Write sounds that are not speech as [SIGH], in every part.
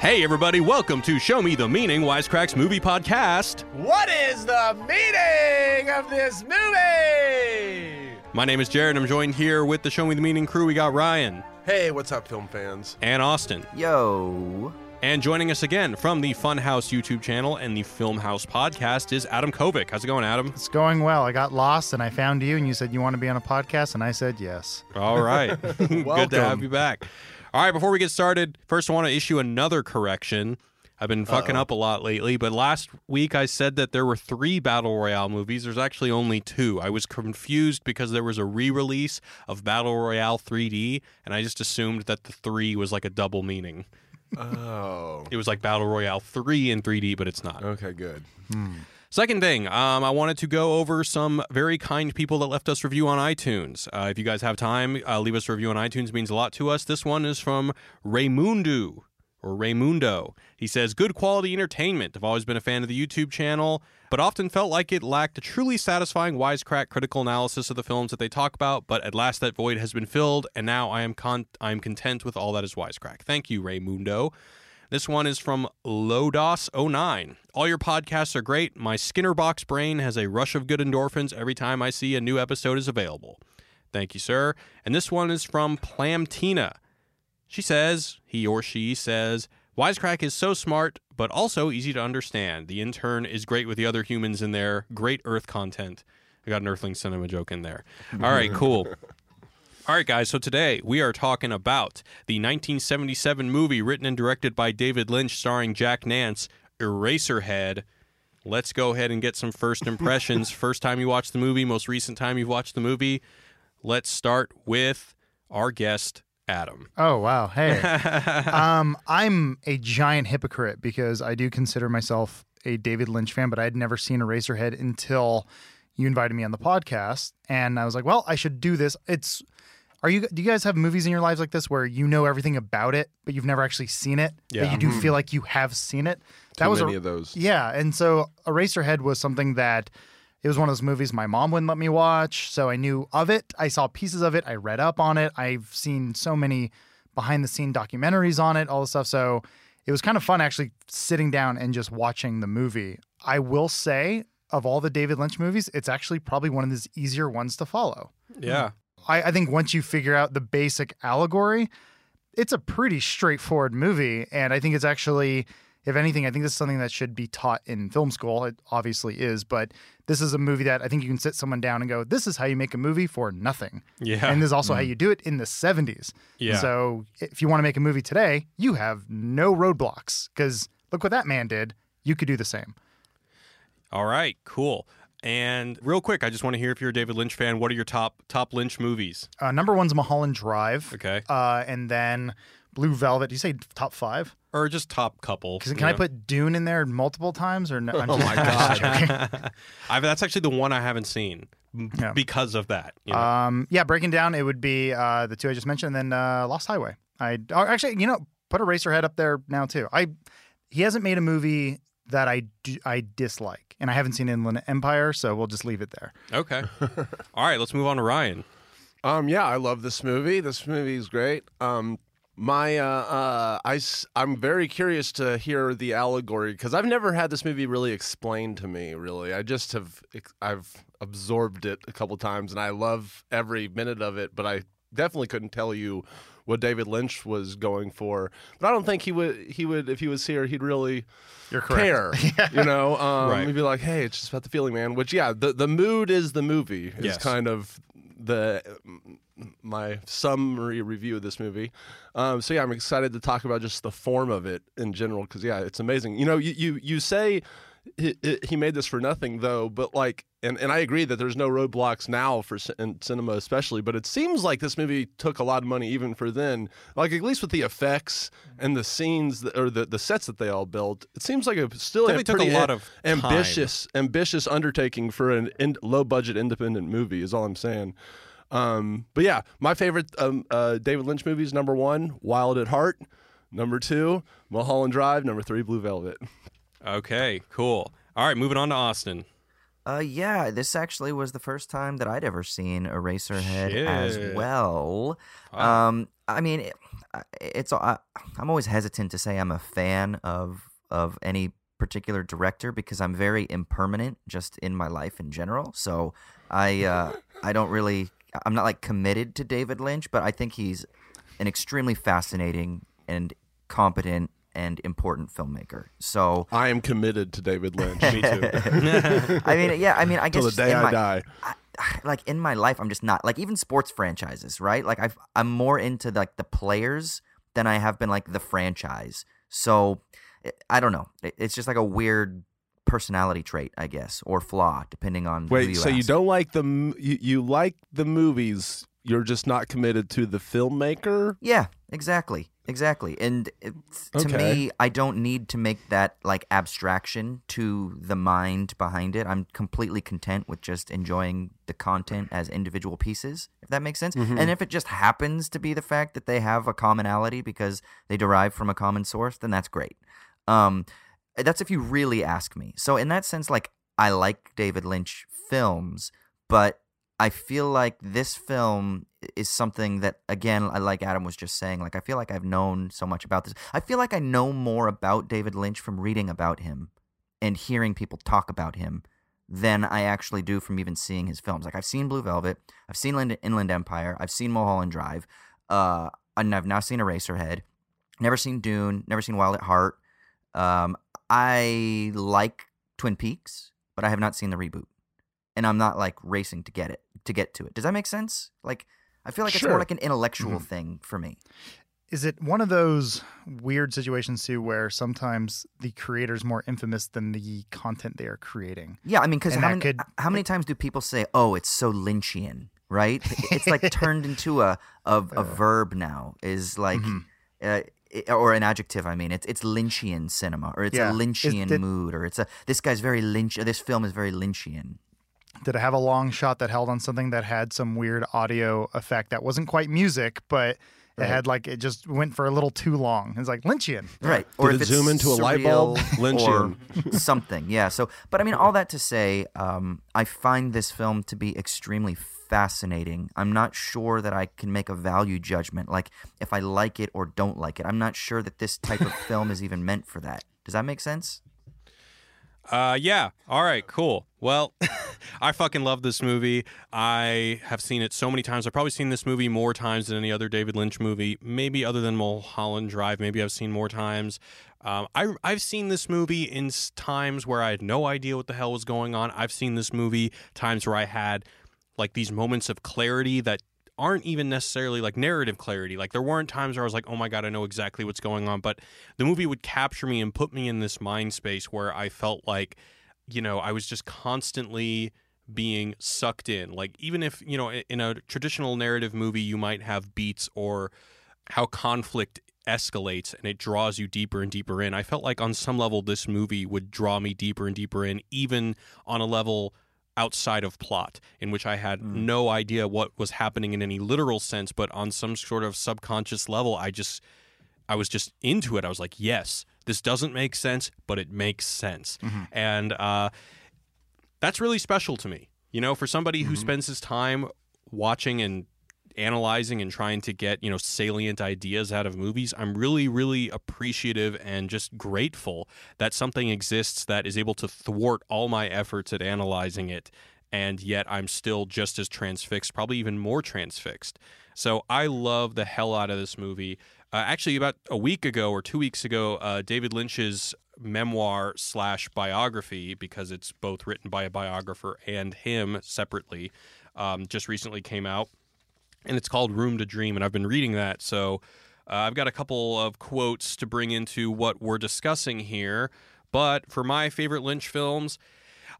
Hey, everybody, welcome to Show Me the Meaning Wisecracks Movie Podcast. What is the meaning of this movie? My name is Jared, and I'm joined here with the Show Me the Meaning crew. We got Ryan Hey, what's up, film fans? and Austin. Yo. And joining us again from the Funhaus YouTube channel and the Filmhaus podcast is Adam Kovic. How's it going, Adam? It's going well. I got lost and I found you, and you said you want to be on a podcast, and I said yes. All right. [LAUGHS] Good to have you back. All right, before we get started, first I want to issue another correction. I've been fucking up a lot lately, but last week I said that there were three Battle Royale movies. There's actually only two. I was confused because there was a re release of Battle Royale 3D, and I just assumed that the three was like a double meaning. Oh, It was like Battle Royale 3 in 3D, but it's not. okay, good. Hmm. Second thing, um, I wanted to go over some very kind people that left us review on iTunes. Uh, if you guys have time, uh, leave us a review on iTunes. It means a lot to us. This one is from Raymundo or Raymundo. He says, "Good quality entertainment. I've always been a fan of the YouTube channel, but often felt like it lacked a truly satisfying wisecrack critical analysis of the films that they talk about. But at last, that void has been filled, and now I am con- I am content with all that is wisecrack. Thank you, Raymundo." This one is from Lodos09. All your podcasts are great. My Skinner box brain has a rush of good endorphins every time I see a new episode is available. Thank you, sir. And this one is from Plamtina. She says, he or she says, Wisecrack is so smart, but also easy to understand. The intern is great with the other humans in there. Great Earth content. I got an Earthling cinema joke in there. All right, cool. [LAUGHS] All right, guys. So today we are talking about the 1977 movie written and directed by David Lynch, starring Jack Nance, Eraserhead. Let's go ahead and get some first impressions. [LAUGHS] first time you watched the movie, most recent time you've watched the movie. Let's start with our guest, Adam. Oh wow, hey. [LAUGHS] um, I'm a giant hypocrite because I do consider myself a David Lynch fan, but I had never seen Eraserhead until you invited me on the podcast, and I was like, well, I should do this. It's are you? Do you guys have movies in your lives like this where you know everything about it, but you've never actually seen it, Yeah. but you do hmm. feel like you have seen it? Too was many a, of those. Yeah, and so Eraserhead was something that it was one of those movies my mom wouldn't let me watch, so I knew of it. I saw pieces of it. I read up on it. I've seen so many behind the scene documentaries on it, all the stuff. So it was kind of fun actually sitting down and just watching the movie. I will say, of all the David Lynch movies, it's actually probably one of his easier ones to follow. Yeah. I, I think once you figure out the basic allegory, it's a pretty straightforward movie. And I think it's actually, if anything, I think this is something that should be taught in film school. It obviously is, but this is a movie that I think you can sit someone down and go, this is how you make a movie for nothing. Yeah. And this is also how mm-hmm. you do it in the 70s. Yeah. So if you want to make a movie today, you have no roadblocks because look what that man did. You could do the same. All right, cool. And real quick, I just want to hear if you're a David Lynch fan. What are your top top Lynch movies? Uh, number one's Mulholland Drive. Okay. Uh, and then Blue Velvet. Do you say top five? Or just top couple. Can, can I put Dune in there multiple times or no? [LAUGHS] I'm Oh just- my God. [LAUGHS] [LAUGHS] I've, that's actually the one I haven't seen Yeah. because of that. you know? Um, yeah, breaking down, it would be uh, the two I just mentioned, and then uh, Lost Highway. I actually, you know, put Eraserhead up there now too. I he hasn't made a movie that I do, I dislike, and I haven't seen Inland Empire, so we'll just leave it there. okay. [LAUGHS] All right, let's move on to Ryan. Um, yeah, I love this movie. This movie is great. Um, my, uh, uh, I, am very curious to hear the allegory because I've never had this movie really explained to me. Really, I just have, I've absorbed it a couple times, and I love every minute of it. But I definitely couldn't tell you what David Lynch was going for. But I don't think he would. He would if he was here. He'd really You're care. [LAUGHS] You know, um, Right. he'd be like, "Hey, it's just about the feeling, man." Which, yeah, the the mood is the movie. Is Yes. kind of the my summary review of this movie. Um, so yeah, I'm excited to talk about just the form of it in general because yeah, it's amazing. You know, you you you say he, he made this for nothing though, but like, and, and I agree that there's no roadblocks now for in cinema especially, but it seems like this movie took a lot of money even for then. Like at least with the effects and the scenes that, or the, the sets that they all built, it seems like a still a took a pretty lot of ambitious ambitious undertaking for an in, low budget independent movie. Is all I'm saying. Um, but yeah, my favorite um, uh, David Lynch movies: number one, Wild at Heart; number two, Mulholland Drive; number three, Blue Velvet. Okay, cool. All right, moving on to Austin. Uh, yeah, this actually was the first time that I'd ever seen Eraserhead as well. Wow. Um, I mean, it, it's I, I'm always hesitant to say I'm a fan of of any particular director because I'm very impermanent just in my life in general. So I uh, I don't really I'm not like committed to David Lynch, but I think he's an extremely fascinating and competent and important filmmaker. So I am committed to David Lynch. Me too. [LAUGHS] I mean, yeah, I mean, I guess Till the day I my, die. I, like in my life, I'm just not like even sports franchises, right? Like I've, I'm more into like the players than I have been like the franchise. So I don't know. It's just like a weird personality trait, I guess, or flaw, depending on Wait, you so you don't like the you, you like the movies? You're just not committed to the filmmaker. Yeah, exactly. Exactly. And to Okay. me, I don't need to make that like abstraction to the mind behind it. I'm completely content with just enjoying the content as individual pieces, if that makes sense. Mm-hmm. And if it just happens to be the fact that they have a commonality because they derive from a common source, then that's great. Um, that's if you really ask me. So in that sense, like I like David Lynch films, but I feel like this film is something that, again, like Adam was just saying. Like, I feel like I've known so much about this. I feel like I know more about David Lynch from reading about him and hearing people talk about him than I actually do from even seeing his films. Like, I've seen Blue Velvet, I've seen Inland Empire, I've seen Mulholland Drive, uh, and I've now seen Eraserhead. Never seen Dune, never seen Wild at Heart. Um, I like Twin Peaks, but I have not seen the reboot and I'm not like racing to get it to get to it. Does that make sense? Like I feel like it's more like an intellectual Mm-hmm. thing for me. Is it one of those weird situations too where sometimes the creator is more infamous than the content they are creating? Yeah, I mean, because how, many- could- how many times do people say, "Oh, it's so Lynchian," right? It's like [LAUGHS] turned into a a, a verb now. Is like. Mm-hmm. Uh, or an adjective, I mean, it's it's Lynchian cinema, or it's Yeah. a Lynchian did- mood, or it's a this guy's very Lynch. This film is very Lynchian. Did it have a long shot that held on something that had some weird audio effect that wasn't quite music, but it had like it just went for a little too long? It's like Lynchian. Right. Or did it it's zoom into a light bulb? surreal [LAUGHS] Lynchian. or something. Yeah. So, but I mean, all that to say, um, I find this film to be extremely fascinating. I'm not sure that I can make a value judgment, like if I like it or don't like it. I'm not sure that this type of [LAUGHS] film is even meant for that. Does that make sense? Uh, yeah. All right. Cool. Well, [LAUGHS] I fucking love this movie. I have seen it so many times. I've probably seen this movie more times than any other David Lynch movie. Maybe other than Mulholland Drive. Maybe I've seen more times. Um, I I've seen this movie in times where I had no idea what the hell was going on. I've seen this movie times where I had like these moments of clarity that aren't even necessarily like narrative clarity. Like there weren't times where I was like, "Oh my god, I know exactly what's going on," but the movie would capture me and put me in this mind space where I felt like, you know, I was just constantly being sucked in. Like even if, you know, in a traditional narrative movie you might have beats or how conflict escalates and it draws you deeper and deeper in. I felt like on some level this movie would draw me deeper and deeper in even on a level outside of plot in which I had mm. no idea what was happening in any literal sense but on some sort of subconscious level I just I was just into it. I was like, yes, this doesn't make sense, but it makes sense. Mm-hmm. And uh, that's really special to me. You know, for somebody who mm-hmm. spends his time watching and analyzing and trying to get, you know, salient ideas out of movies, I'm really, really appreciative and just grateful that something exists that is able to thwart all my efforts at analyzing it. And yet I'm still just as transfixed, probably even more transfixed. So I love the hell out of this movie. Uh, actually, about a week ago or two weeks ago, uh, David Lynch's memoir slash biography, because it's both written by a biographer and him separately, um, just recently came out, and it's called Room to Dream. And I've been reading that, so uh, I've got a couple of quotes to bring into what we're discussing here. But for my favorite Lynch films,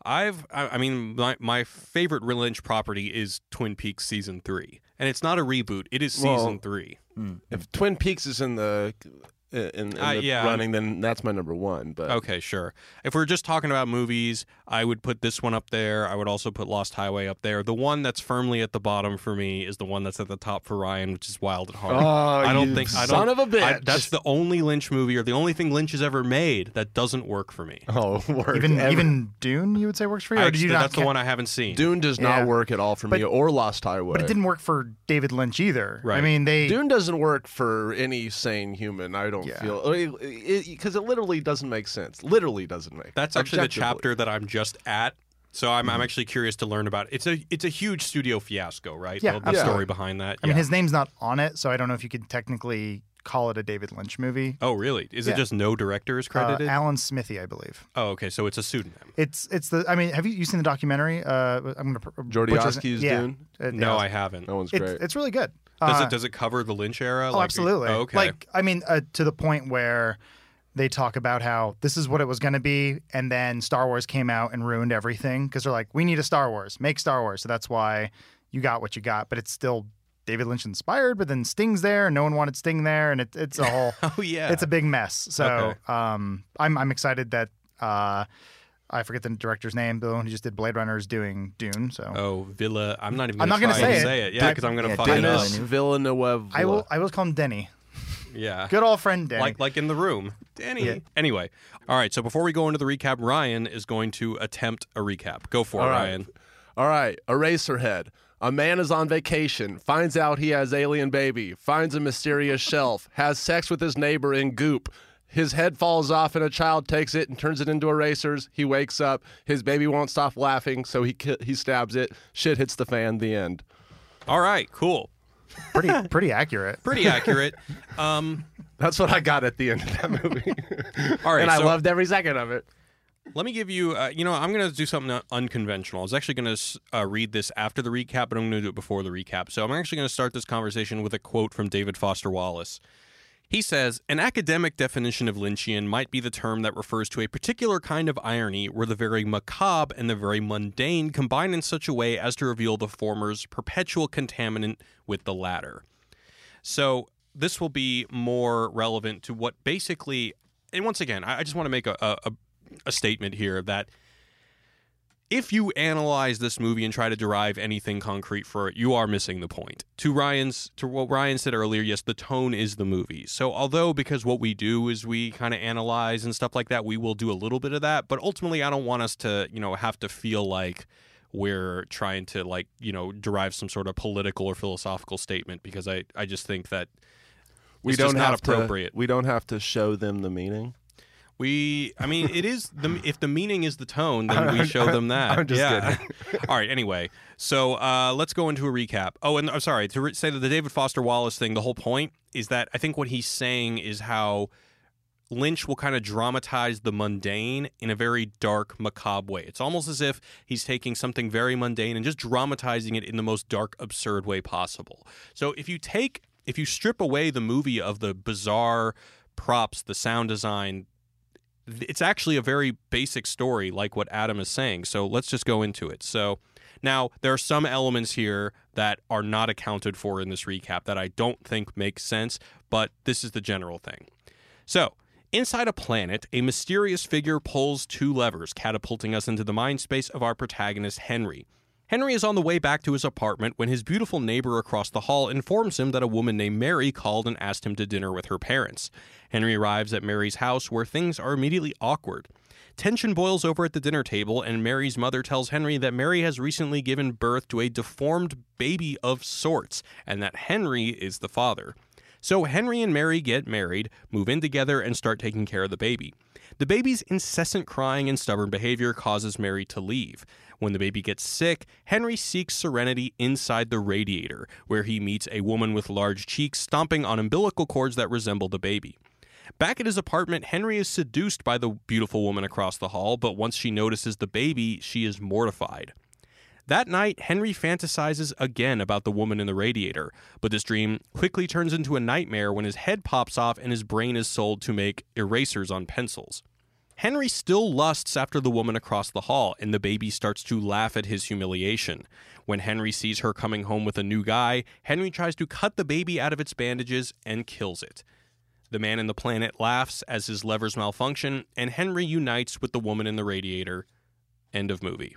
I've, I, I mean, my, my favorite Lynch property is Twin Peaks season three, and it's not a reboot; it is season Well, three. If Twin Peaks is in the in, in Uh, yeah. running, then that's my number one. But Okay, sure. If we're just talking about movies, I would put this one up there. I would also put Lost Highway up there. The one that's firmly at the bottom for me is the one that's at the top for Ryan, which is Wild at Heart. Oh, I don't you think I son don't, of a I- bitch. that's the only Lynch movie or the only thing Lynch has ever made that doesn't work for me. oh, [LAUGHS] work Even ever. even Dune, you would say works for you, I did you actually- not? that's the one I haven't seen. Dune does Yeah. not work at all for me, or Lost Highway. But it didn't work for David Lynch either. Right. I mean, they Dune doesn't work for any sane human. I don't Yeah. feel because it, literally doesn't make sense. Literally doesn't make. That's actually the chapter that I'm just at. So I'm, I'm actually curious to learn about it. It's a it's a huge studio fiasco, right? Yeah, the, the absolutely. story behind that. I mean, his name's not on it, so I don't know if you could technically call it a David Lynch movie. oh, really? Is Yeah. it just no directors Uh, credited? Alan Smithee, I believe. oh, okay. So it's a pseudonym. It's it's the. I mean, have you, you seen the documentary? Uh, I'm gonna pr- Jordy butcher his- Oski's yeah. Dune? Uh, No, yeah. I haven't. That one's It's great. it's really good. Does Uh, it does it cover the Lynch era? Oh, Like- absolutely. Oh, okay. Like, I mean, uh, to the point where they talk about how this is what it was going to be, and then Star Wars came out and ruined everything because they're like, we need a Star Wars, make Star Wars. So that's why you got what you got, but it's still David Lynch inspired. But then Sting's there, and no one wanted Sting there, and it, it's a whole, [LAUGHS] oh yeah. it's a big mess. So Okay. um, I'm I'm excited that. Uh, I forget the director's name. The one who just did Blade Runner is doing Dune. So Oh, Villa. I'm not even. I'm Gonna not gonna say it. say it. Yeah, because I'm gonna yeah, fuck it Dennis up. Dennis Villeneuve. I will I will call him Denny. Yeah. [LAUGHS] Good old friend Denny. Like like in the room, Danny. Yeah. Anyway, all right. So before we go into the recap, Ryan is going to attempt a recap. Go for it, All right. Ryan. All right, Eraserhead. A man is on vacation, finds out he has alien baby, finds a mysterious [LAUGHS] shelf, has sex with his neighbor in goop. His head falls off and a child takes it and turns it into erasers. He wakes up. His baby won't stop laughing, so he he stabs it. Shit hits the fan. The end. All right. Cool. pretty [LAUGHS] pretty accurate. Pretty accurate. Um. That's what I got at the end of that movie. [LAUGHS] All right. and I so loved every second of it. let me give you. Uh, you know, I'm going to do something unconventional. I was actually going to uh, read this after the recap, but I'm going to do it before the recap. So I'm actually going to start this conversation with a quote from David Foster Wallace. He says, An academic definition of Lynchian might be the term that refers to a particular kind of irony where the very macabre and the very mundane combine in such a way as to reveal the former's perpetual contaminant with the latter. So this will be more relevant to what basically, and once again, I just want to make a, a- a statement here that if you analyze this movie and try to derive anything concrete for it, you are missing the point. To Ryan's to what Ryan said earlier, yes, the tone is the movie. So although because what we do is we kind of analyze and stuff like that, we will do a little bit of that, but ultimately I don't want us to, you know, have to feel like we're trying to like, you know, derive some sort of political or philosophical statement because I I just think that We It's don't have appropriate. To, we don't have to show them the meaning. We, I mean, it is the [LAUGHS] if the meaning is the tone, then we show them that. I'm just yeah. [LAUGHS] All right. Anyway, so uh, let's go into a recap. Oh, and I'm sorry to re- say that the David Foster Wallace thing. The whole point is that I think what he's saying is how Lynch will kind of dramatize the mundane in a very dark, macabre way. It's almost as if he's taking something very mundane and just dramatizing it in the most dark, absurd way possible. So if you take, if you strip away the movie of the bizarre props, the sound design, it's actually a very basic story, like what Adam is saying. So let's just go into it. So now there are some elements here that are not accounted for in this recap that I don't think make sense, but this is the general thing. So, inside a planet, a mysterious figure pulls two levers, catapulting us into the mind space of our protagonist, Henry. Henry is on the way back to his apartment when his beautiful neighbor across the hall informs him that a woman named Mary called and asked him to dinner with her parents. Henry arrives at Mary's house where things are immediately awkward. Tension boils over at the dinner table, and Mary's mother tells Henry that Mary has recently given birth to a deformed baby of sorts, and that Henry is the father. So Henry and Mary get married, move in together, and start taking care of the baby. The baby's incessant crying and stubborn behavior causes Mary to leave. When the baby gets sick, Henry seeks serenity inside the radiator, where he meets a woman with large cheeks stomping on umbilical cords that resemble the baby. Back at his apartment, Henry is seduced by the beautiful woman across the hall, but once she notices the baby, she is mortified. That night, Henry fantasizes again about the woman in the radiator, but this dream quickly turns into a nightmare when his head pops off and his brain is sold to make erasers on pencils. Henry still lusts after the woman across the hall, and the baby starts to laugh at his humiliation. When Henry sees her coming home with a new guy, Henry tries to cut the baby out of its bandages and kills it. The man in the planet laughs as his levers malfunction, and Henry unites with the woman in the radiator. End of movie.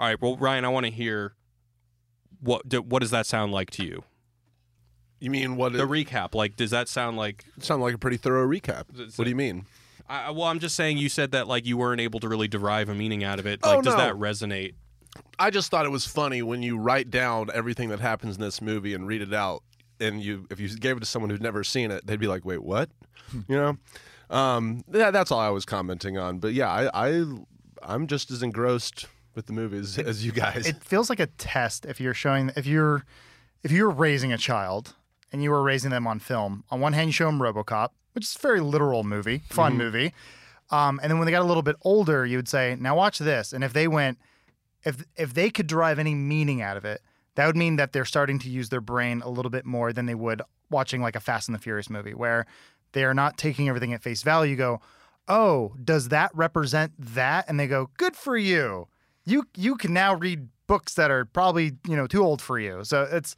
All right, well, Ryan, I want to hear what do, what does that sound like to you? You mean what? The It, recap, like, does that sound like? sound like a pretty thorough recap. What do you mean? I, well, I'm just saying. You said that like you weren't able to really derive a meaning out of it. Oh, Like, does no. that resonate? I just thought it was funny when you write down everything that happens in this movie and read it out, and you if you gave it to someone who'd never seen it, they'd be like, "Wait, what?" you know. Um, that's all I was commenting on. But yeah, I, I I'm just as engrossed with the movies as you guys. It feels like a test if you're showing if you're if you're raising a child and you were raising them on film. On one hand, you show them RoboCop, which is a very literal movie, fun movie. Um, and then when they got a little bit older, you would say, "Now watch this." And if they went, if if they could derive any meaning out of it, that would mean that they're starting to use their brain a little bit more than they would watching like a Fast and the Furious movie, where they are not taking everything at face value. You go, "Oh, does that represent that?" And they go, "Good for you. You you can now read books that are probably you know too old for you." So it's,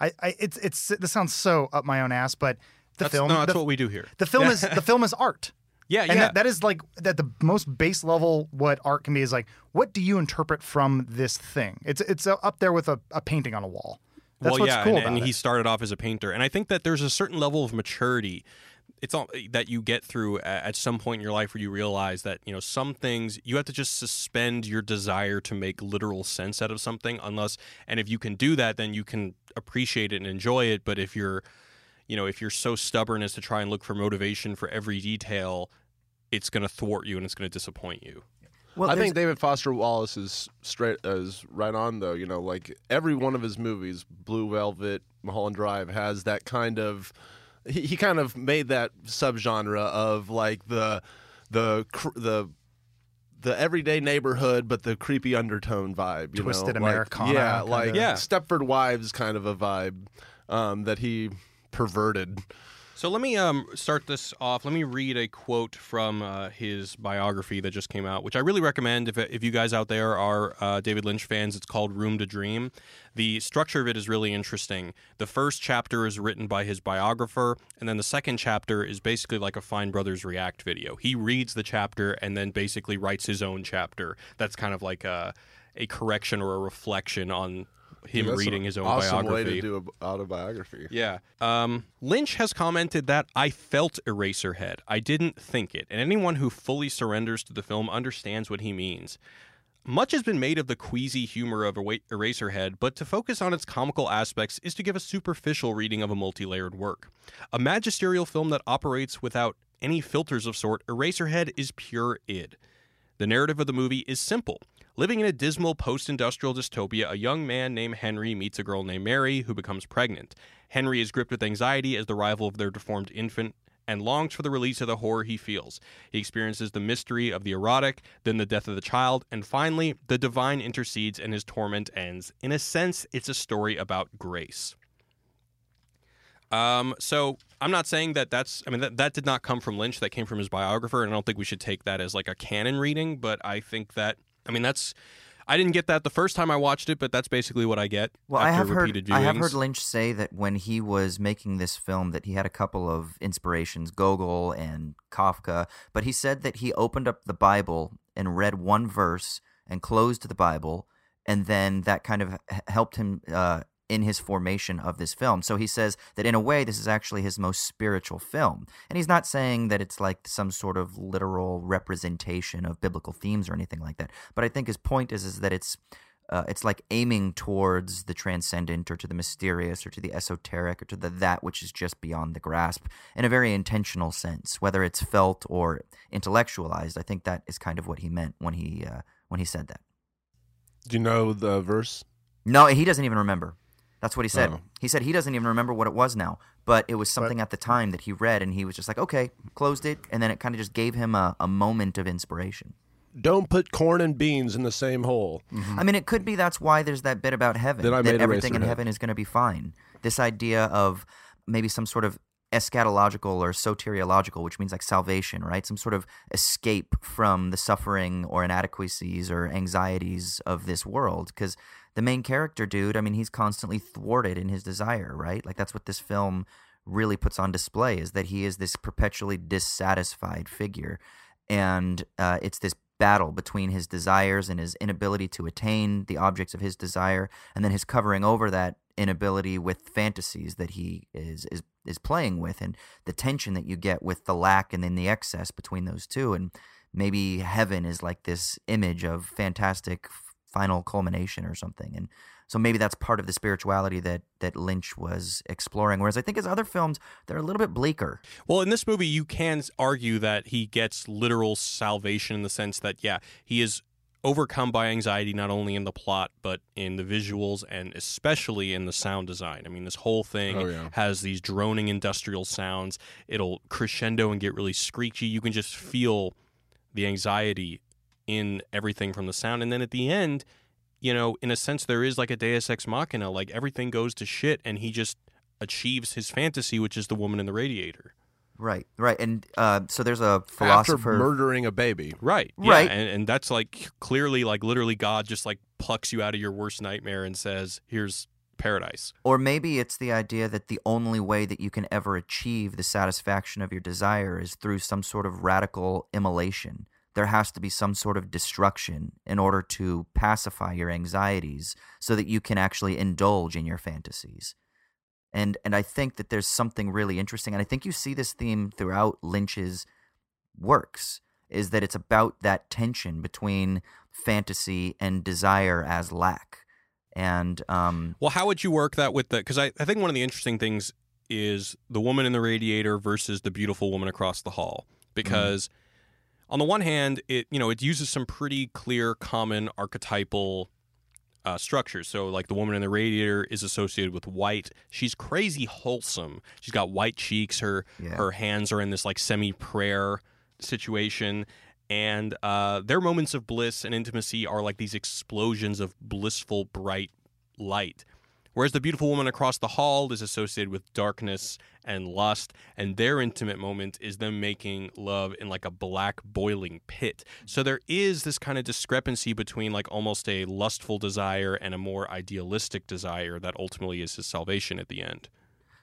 I, I it's it's this sounds so up my own ass, but the That's, film, no, that's the, what we do here. the film is [LAUGHS] the film is art. Yeah, And yeah. that, that is like at the most base level what art can be is like what do you interpret from this thing? It's it's up there with a, a painting on a wall. That's well, what's yeah, cool and, and he started off as a painter, and I think that there's a certain level of maturity. It's all eh, that you get through at some point in your life where you realize that you know some things you have to just suspend your desire to make literal sense out of something, unless and if you can do that, then you can appreciate it and enjoy it. But if you're, you know, if you're so stubborn as to try and look for motivation for every detail, it's going to thwart you and it's going to disappoint you. Well, I think David Foster Wallace is straight is right on though. You know, like every one of his movies, Blue Velvet, Mulholland Drive, has that kind of. He, he kind of made that subgenre of like the the the the everyday neighborhood, but the creepy undertone vibe. You Twisted know? Like, Americana yeah, kinda. like Yeah. Stepford Wives kind of a vibe um, that he perverted. So let me um, start this off. Let me read a quote from uh, his biography that just came out, which I really recommend if, if you guys out there are uh, David Lynch fans. It's called Room to Dream. The structure of it is really interesting. The first chapter is written by his biographer, and then the second chapter is basically like a Fine Brothers React video. He reads the chapter and then basically writes his own chapter. That's kind of like a, a correction or a reflection on him an reading his own awesome biography. way to do an autobiography. Yeah. Um, Lynch has commented that I felt Eraserhead. I didn't think it. And anyone who fully surrenders to the film understands what he means. Much has been made of the queasy humor of Eraserhead, but to focus on its comical aspects is to give a superficial reading of a multi layered work. A magisterial film that operates without any filters of sort, Eraserhead is pure id. The narrative of the movie is simple. Living in a dismal post industrial dystopia, a young man named Henry meets a girl named Mary who becomes pregnant. Henry is gripped with anxiety as the rival of their deformed infant and longs for the release of the horror he feels. He experiences the mystery of the erotic, then the death of the child, and finally, the divine intercedes and his torment ends. In a sense, it's a story about grace. Um, so I'm not saying that that's. I mean, that that did not come from Lynch. That came from his biographer, and I don't think we should take that as like a canon reading. But I think that. I mean, that's. I didn't get that the first time I watched it, but that's basically what I get. Well, I after have heard repeated I have heard Lynch say that when he was making this film that he had a couple of inspirations, Gogol and Kafka, but he said that he opened up the Bible and read one verse and closed the Bible, and then that kind of helped him uh, in his formation of this film. So he says that in a way, this is actually his most spiritual film, and he's not saying that it's like some sort of literal representation of biblical themes or anything like that. But I think his point is is that it's uh, it's like aiming towards the transcendent or to the mysterious or to the esoteric or to the that which is just beyond the grasp in a very intentional sense whether it's felt or intellectualized i think that is kind of what he meant when he uh, when he said that Do you know the verse? no he doesn't even remember That's what he said. Oh. He said he doesn't even remember what it was now, but it was something at the time that he read, and he was just like, okay, closed it, and then it kind of just gave him a, a moment of inspiration. Don't put corn and beans in the same hole. Mm-hmm. I mean, it could be that's why there's that bit about heaven. That made everything in heaven is going to be fine. This idea of maybe some sort of eschatological or soteriological, which means like salvation, right? Some sort of escape from the suffering or inadequacies or anxieties of this world. Because the main character, dude, I mean, he's constantly thwarted in his desire, right? Like that's what this film really puts on display is that he is this perpetually dissatisfied figure and uh, it's this battle between his desires and his inability to attain the objects of his desire, and then his covering over that inability with fantasies that he is is is playing with, and the tension that you get with the lack and then the excess between those two, and maybe heaven is like this image of fantastic final culmination or something, and so maybe that's part of the spirituality that that Lynch was exploring. Whereas I think his other films they're a little bit bleaker. Well, in this movie, you can argue that he gets literal salvation in the sense that, yeah, he is overcome by anxiety not only in the plot but in the visuals and especially in the sound design. I mean, this whole thing Oh, yeah. has these droning industrial sounds. It'll crescendo and get really screechy. You can just feel the anxiety in everything from the sound. And then at the end, you know, in a sense, there is like a Deus Ex Machina. Like everything goes to shit, and he just achieves his fantasy, which is the woman in the radiator. Right, right, and uh, so there's a After philosopher. murdering a baby. Right. Yeah. Right. And, and that's like clearly, like literally, God just like plucks you out of your worst nightmare and says, "Here's paradise." Or maybe it's the idea that the only way that you can ever achieve the satisfaction of your desire is through some sort of radical immolation. There has to be some sort of destruction in order to pacify your anxieties so that you can actually indulge in your fantasies. And and I think that there's something really interesting and I think you see this theme throughout Lynch's works is that it's about that tension between fantasy and desire as lack. And um Well, how would you work that with the? Because I, I think one of the interesting things is the woman in the radiator versus the beautiful woman across the hall. Because on the one hand, it you know it uses some pretty clear, common archetypal uh, structures. So, like the woman in the radiator is associated with white. She's crazy wholesome. She's got white cheeks. Her Yeah. her hands are in this like semi prayer situation. And uh, their moments of bliss and intimacy are like these explosions of blissful, bright light. Whereas the beautiful woman across the hall is associated with darkness and lust, and their intimate moment is them making love in like a black boiling pit. So there is this kind of discrepancy between like almost a lustful desire and a more idealistic desire that ultimately is his salvation at the end.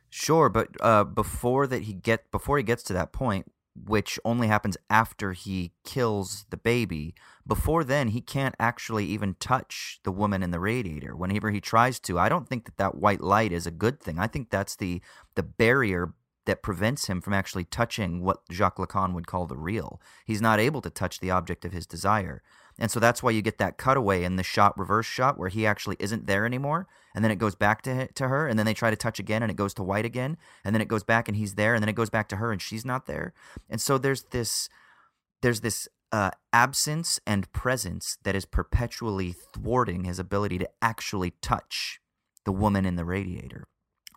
Sure, but uh, before that he get before he gets to that point, which only happens after he kills the baby. Before then, he can't actually even touch the woman in the radiator. Whenever he tries to, I don't think that that white light is a good thing. I think that's the the barrier that prevents him from actually touching what Jacques Lacan would call the real. He's not able to touch the object of his desire. And so that's why you get that cutaway in the shot reverse shot where he actually isn't there anymore and then it goes back to to her and then they try to touch again and it goes to white again and then it goes back and he's there and then it goes back to her and she's not there. And so there's this there's this uh, absence and presence that is perpetually thwarting his ability to actually touch the woman in the radiator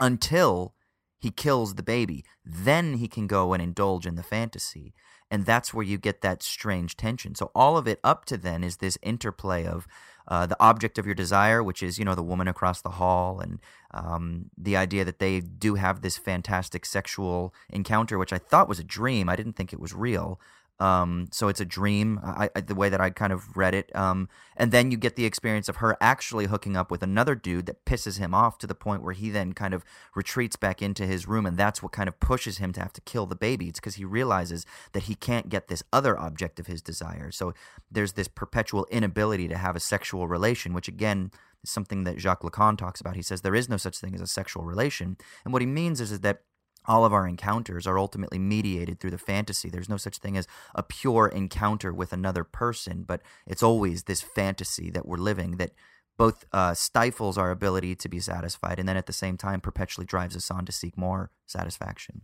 until he kills the baby. Then he can go and indulge in the fantasy. And that's where you get that strange tension. So all of it up to then is this interplay of uh, the object of your desire, which is, you know, the woman across the hall, and um, the idea that they do have this fantastic sexual encounter, which I thought was a dream. I didn't think it was real. Um, so it's a dream, I, I, the way that I kind of read it. Um, and then you get the experience of her actually hooking up with another dude that pisses him off to the point where he then kind of retreats back into his room, and that's what kind of pushes him to have to kill the baby. It's because he realizes that he can't get this other object of his desire. So there's this perpetual inability to have a sexual relation, which again is something that Jacques Lacan talks about. He says there is no such thing as a sexual relation, and what he means is, is that all of our encounters are ultimately mediated through the fantasy. There's no such thing as a pure encounter with another person, but it's always this fantasy that we're living that both uh, stifles our ability to be satisfied and then at the same time perpetually drives us on to seek more satisfaction.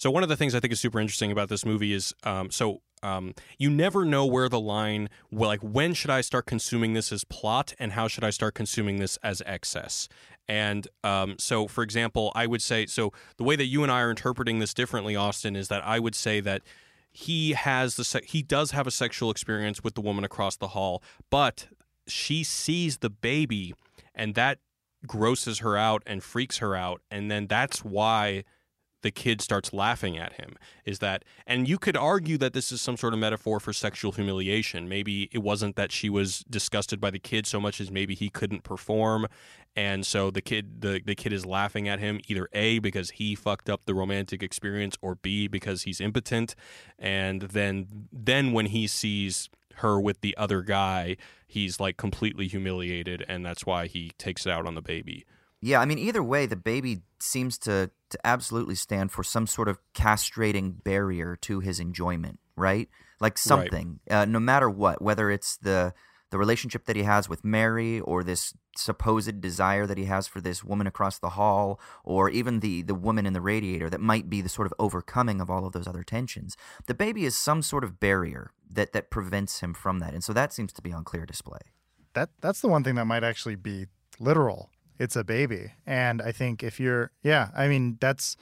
So one of the things I think is super interesting about this movie is um, so um, you never know where the line like when should I start consuming this as plot and how should I start consuming this as excess. And um, so, for example, I would say so. The way that you and I are interpreting this differently, Austin, is that I would say that he has the se- he does have a sexual experience with the woman across the hall, but she sees the baby, and that grosses her out and freaks her out, and then that's why the kid starts laughing at him is that and you could argue that this is some sort of metaphor for sexual humiliation. Maybe it wasn't that she was disgusted by the kid so much as maybe he couldn't perform. And so the kid the, the kid is laughing at him either a because he fucked up the romantic experience or b because he's impotent. And then then when he sees her with the other guy he's like completely humiliated and that's why he takes it out on the baby Yeah, I mean, either way, the baby seems to, to absolutely stand for some sort of castrating barrier to his enjoyment, right? Like something, uh, no matter what, whether it's the the relationship that he has with Mary or this supposed desire that he has for this woman across the hall or even the the woman in the radiator that might be the sort of overcoming of all of those other tensions. The baby is some sort of barrier that that prevents him from that. And so that seems to be on clear display. that that's the one thing that might actually be literal. It's a baby, and I think if you're, yeah, I mean that's,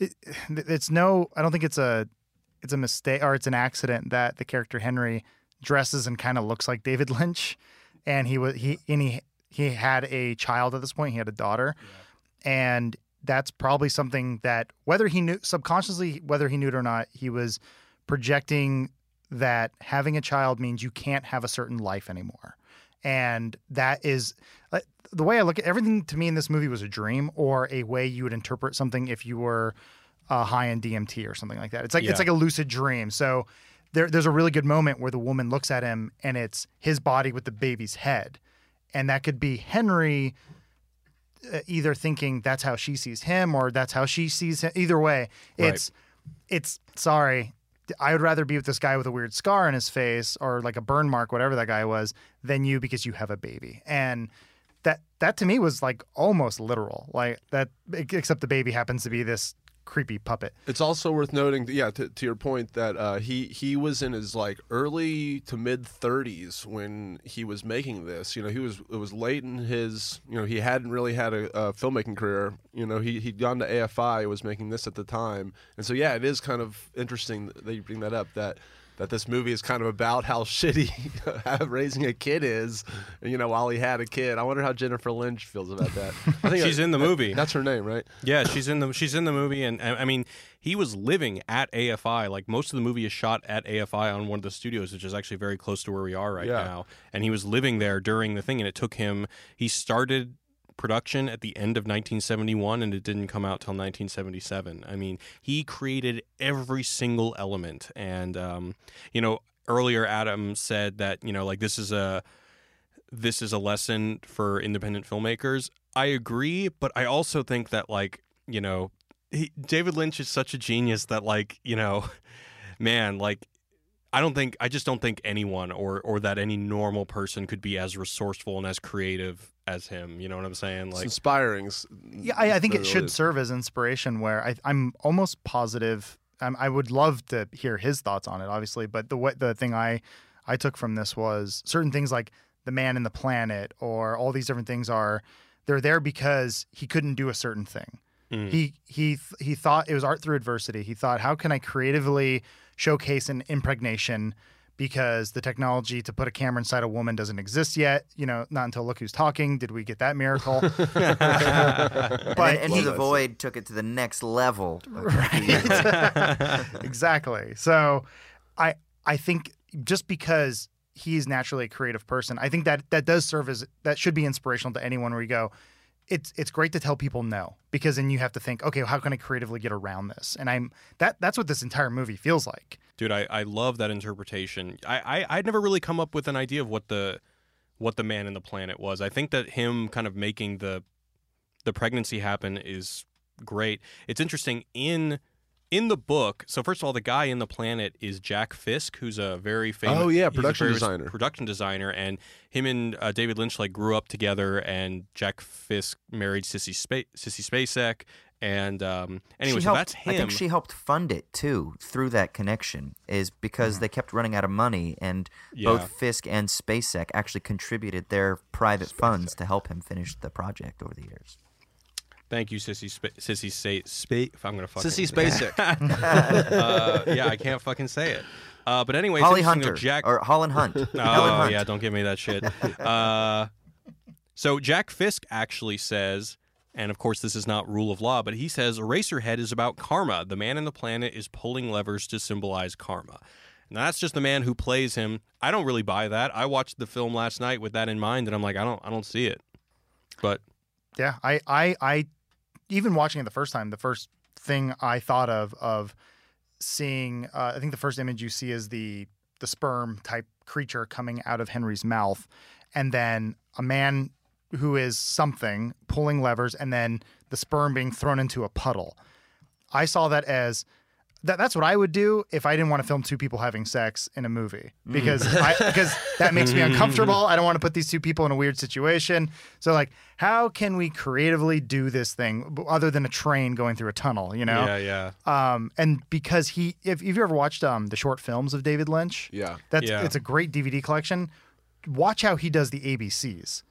it, it's no, I don't think it's a, it's a mistake or it's an accident that the character Henry dresses and kind of looks like David [LAUGHS] Lynch, and he was he and he he had a child at this point. He had a daughter, and that's probably something that whether he knew subconsciously whether he knew it or not, he was projecting that having a child means you can't have a certain life anymore. And that is the way I look at everything to me in this movie was a dream or a way you would interpret something if you were uh, high in DMT or something like that. It's like Yeah. it's like a lucid dream. So there, there's a really good moment where the woman looks at him and it's his body with the baby's head, and that could be Henry uh, either thinking that's how she sees him or that's how she sees him. Either way, Right. it's it's sorry. I would rather be with this guy with a weird scar on his face or like a burn mark, whatever that guy was, than you because you have a baby. And that that to me was like almost literal. Like that except the baby happens to be this creepy puppet. It's also worth noting, yeah, to, to your point that uh, he he was in his like early to mid 30s when he was making this. You know, he was it was late in his. You know, he hadn't really had a, a filmmaking career. You know, he he'd gone to AFI, was making this at the time, and so yeah, it is kind of interesting that you bring that up. That that this movie is kind of about how [LAUGHS] shitty [LAUGHS] raising a kid is. You know, while he had a kid, I wonder how Jennifer Lynch feels about that. I think [LAUGHS] She's that- in the movie. That's her name, right? Yeah, she's in the she's in the movie, and and, I mean, he was living at AFI. Like most of the movie is shot at AFI on one of the studios, which is actually very close to where we are right Yeah. now. And he was living there during the thing, and it took him. He started production at the end of 1971, and it didn't come out till 1977. I mean, he created every single element, and um, you know, earlier Adam said that you know, like this is a this is a lesson for independent filmmakers. I agree, but I also think that like, you know, he, David Lynch is such a genius that like, you know, [LAUGHS] man, like I don't think I just don't think anyone or or that any normal person could be as resourceful and as creative as him. You know what I'm saying? It's Like inspiring. Yeah, I, I think it should serve as inspiration. Where I, I'm almost positive. Um, I would love to hear his thoughts on it, obviously. But the way, the thing I I took from this was certain things like the man and the planet or all these different things are they're there because he couldn't do a certain thing. Mm. He he he thought it was art through adversity. He thought, how can I creatively showcase an impregnation? Because the technology to put a camera inside a woman doesn't exist yet. You know, not until Look Who's Talking did we get that miracle. [LAUGHS] [LAUGHS] But then Into the Void took it to the next level. [LAUGHS] Right. exactly. So I I think just because he's naturally a creative person, I think that that does serve as that should be inspirational to anyone where you go, it's it's great to tell people no because then you have to think, okay, how can I creatively get around this? And I'm that that's what this entire movie feels like. Dude I, I love that interpretation. I, I i'd never really come up with an idea of what the what the man in the planet was. I think that him kind of making the the pregnancy happen is great. It's interesting in in the book so first of all the guy in the planet is jack fisk who's a very famous Oh, yeah, production designer. production designer and him and uh, david lynch like grew up together and jack fisk married sissy, Spa- sissy spacek and um anyway so helped- that's him I think she helped fund it too through that connection, is because they kept running out of money, and Yeah. both Fisk and Spacek actually contributed their private funds to help him finish the project over the years. Thank you, Sissy. Sp- Sissy say spa- I'm gonna fuck Sissy Spacek. [LAUGHS] uh, yeah, I can't fucking say it. Uh, but anyway, Holly Hunter Jack. or Holland Hunt. [LAUGHS] Oh Hunt. yeah, don't give me that shit. [LAUGHS] Uh, so Jack Fisk actually says, and of course this is not rule of law, but he says Eraserhead is about karma. The man in the planet is pulling levers to symbolize karma. Now that's just the man who plays him. I don't really buy that. I watched the film last night with that in mind, and I'm like, I don't, I don't see it. But Yeah, I, I, I, even watching it the first time, the first thing I thought of of seeing, uh, I think the first image you see is the the sperm type creature coming out of Henry's mouth, and then a man who is something pulling levers, and then the sperm being thrown into a puddle. I saw that as that, that's what I would do if I didn't want to film two people having sex in a movie because I, [LAUGHS] because that makes me uncomfortable. I don't want to put these two people in a weird situation. So like, how can we creatively do this thing other than a train going through a tunnel? You know, yeah, yeah. um, and because he, if, if you ever watched um, the short films of David Lynch, Yeah. that's Yeah. it's a great DVD collection. Watch how he does the ABCs.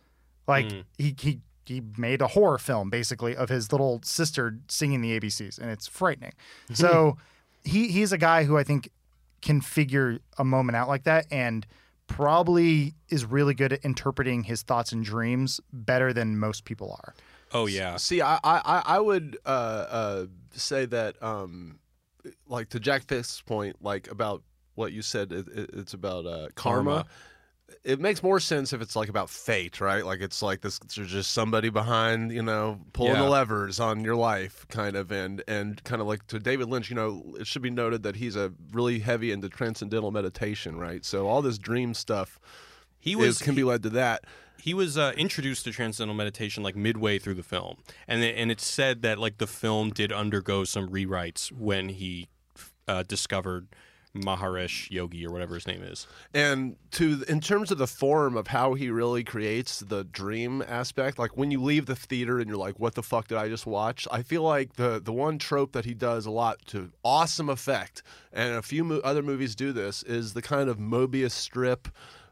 Like he he he made a horror film basically of his little sister singing the ABCs, and it's frightening. [LAUGHS] So he he's a guy who I think can figure a moment out like that, and probably is really good at interpreting his thoughts and dreams better than most people are. Oh yeah. See, I I, I- I would uh, uh, say that, um, like to Jack Fisk's point, like about what you said, it, it, it's about uh, karma. Karma. It makes more sense if it's like about fate, right? Like it's like this. There's just somebody behind, you know, pulling Yeah. the levers on your life, kind of, and and kind of like to David Lynch. You know, it should be noted that he's a really heavy into transcendental meditation, right? So all this dream stuff He is, was can be led to that. he was uh, introduced to transcendental meditation like midway through the film, and it, and it's said that like the film did undergo some rewrites when he uh, discovered Maharishi Yogi or whatever his name is. and to in terms of the form of how he really creates the dream aspect like when you leave the theater and you're like what the fuck did i just watch i feel like the the one trope that he does a lot to awesome effect and a few mo- other movies do this is the kind of mobius strip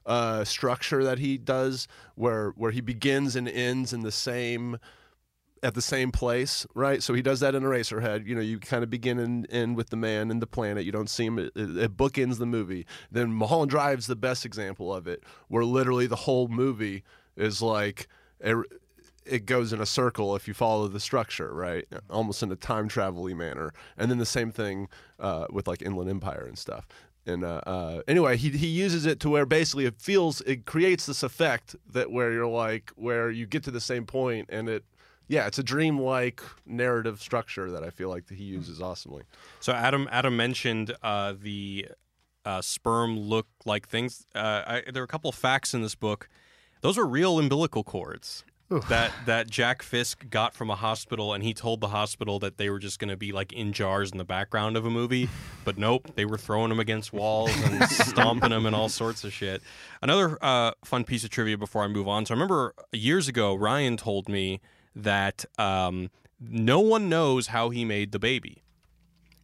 uh, structure that he does where where he begins and ends in the same at the same place, right? So he does that in Eraserhead. You know, you kind of begin and end with the man and the planet. You don't see him. It, it, it bookends the movie. Then Mulholland Drive's the best example of it, where literally the whole movie is like a, it goes in a circle if you follow the structure, right? Almost in a time travel manner. And then the same thing uh, with like Inland Empire and stuff. And uh, uh, anyway, he he uses it to where basically it feels it creates this effect that where you're like where you get to the same point and it yeah, it's a dream-like narrative structure that I feel like he uses awesomely. So Adam Adam mentioned uh, the uh, sperm look like things. Uh, I, there are a couple of facts in this book. Those are real umbilical cords that that Jack Fisk got from a hospital, and he told the hospital that they were just going to be like in jars in the background of a movie. [LAUGHS] But nope, they were throwing them against walls and [LAUGHS] stomping them and all sorts of shit. Another uh, fun piece of trivia before I move on. So I remember years ago, Ryan told me that um, no one knows how he made the baby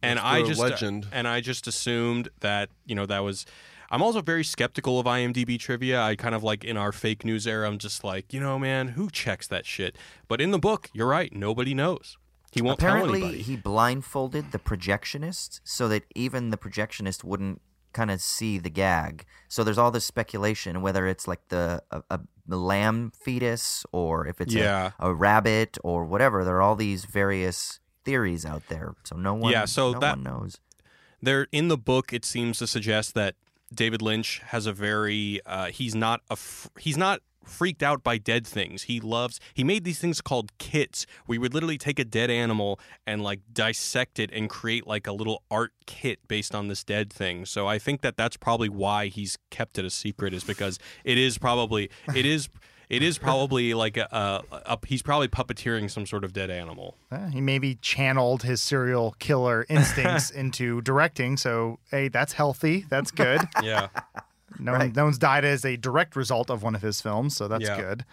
and That's I just legend. and I just assumed that you know that was. I'm also very skeptical of IMDb trivia. I kind of like in our fake news era. I'm just like, you know, man, who checks that shit? But in the book, you're right. Nobody knows. He won't tell Apparently, anybody. he blindfolded the projectionist so that even the projectionist wouldn't kind of see the gag. So there's all this speculation whether it's like the a, a, lamb fetus or if it's Yeah. a, a rabbit or whatever. There are all these various theories out there. So no one, Yeah, so no that- one knows. there in the book it seems to suggest that David Lynch has a very uh, he's not a he's not freaked out by dead things. He loves he made these things called kits. We would literally take a dead animal and like dissect it and create like a little art kit based on this dead thing. So I think that that's probably why he's kept it a secret is because it is probably it is it is probably like a, a, a he's probably puppeteering some sort of dead animal. He maybe channeled his serial killer instincts [LAUGHS] into directing. So, hey, that's healthy. That's good. Yeah. No, one, no one's died as a direct result of one of his films, so that's Yeah. good.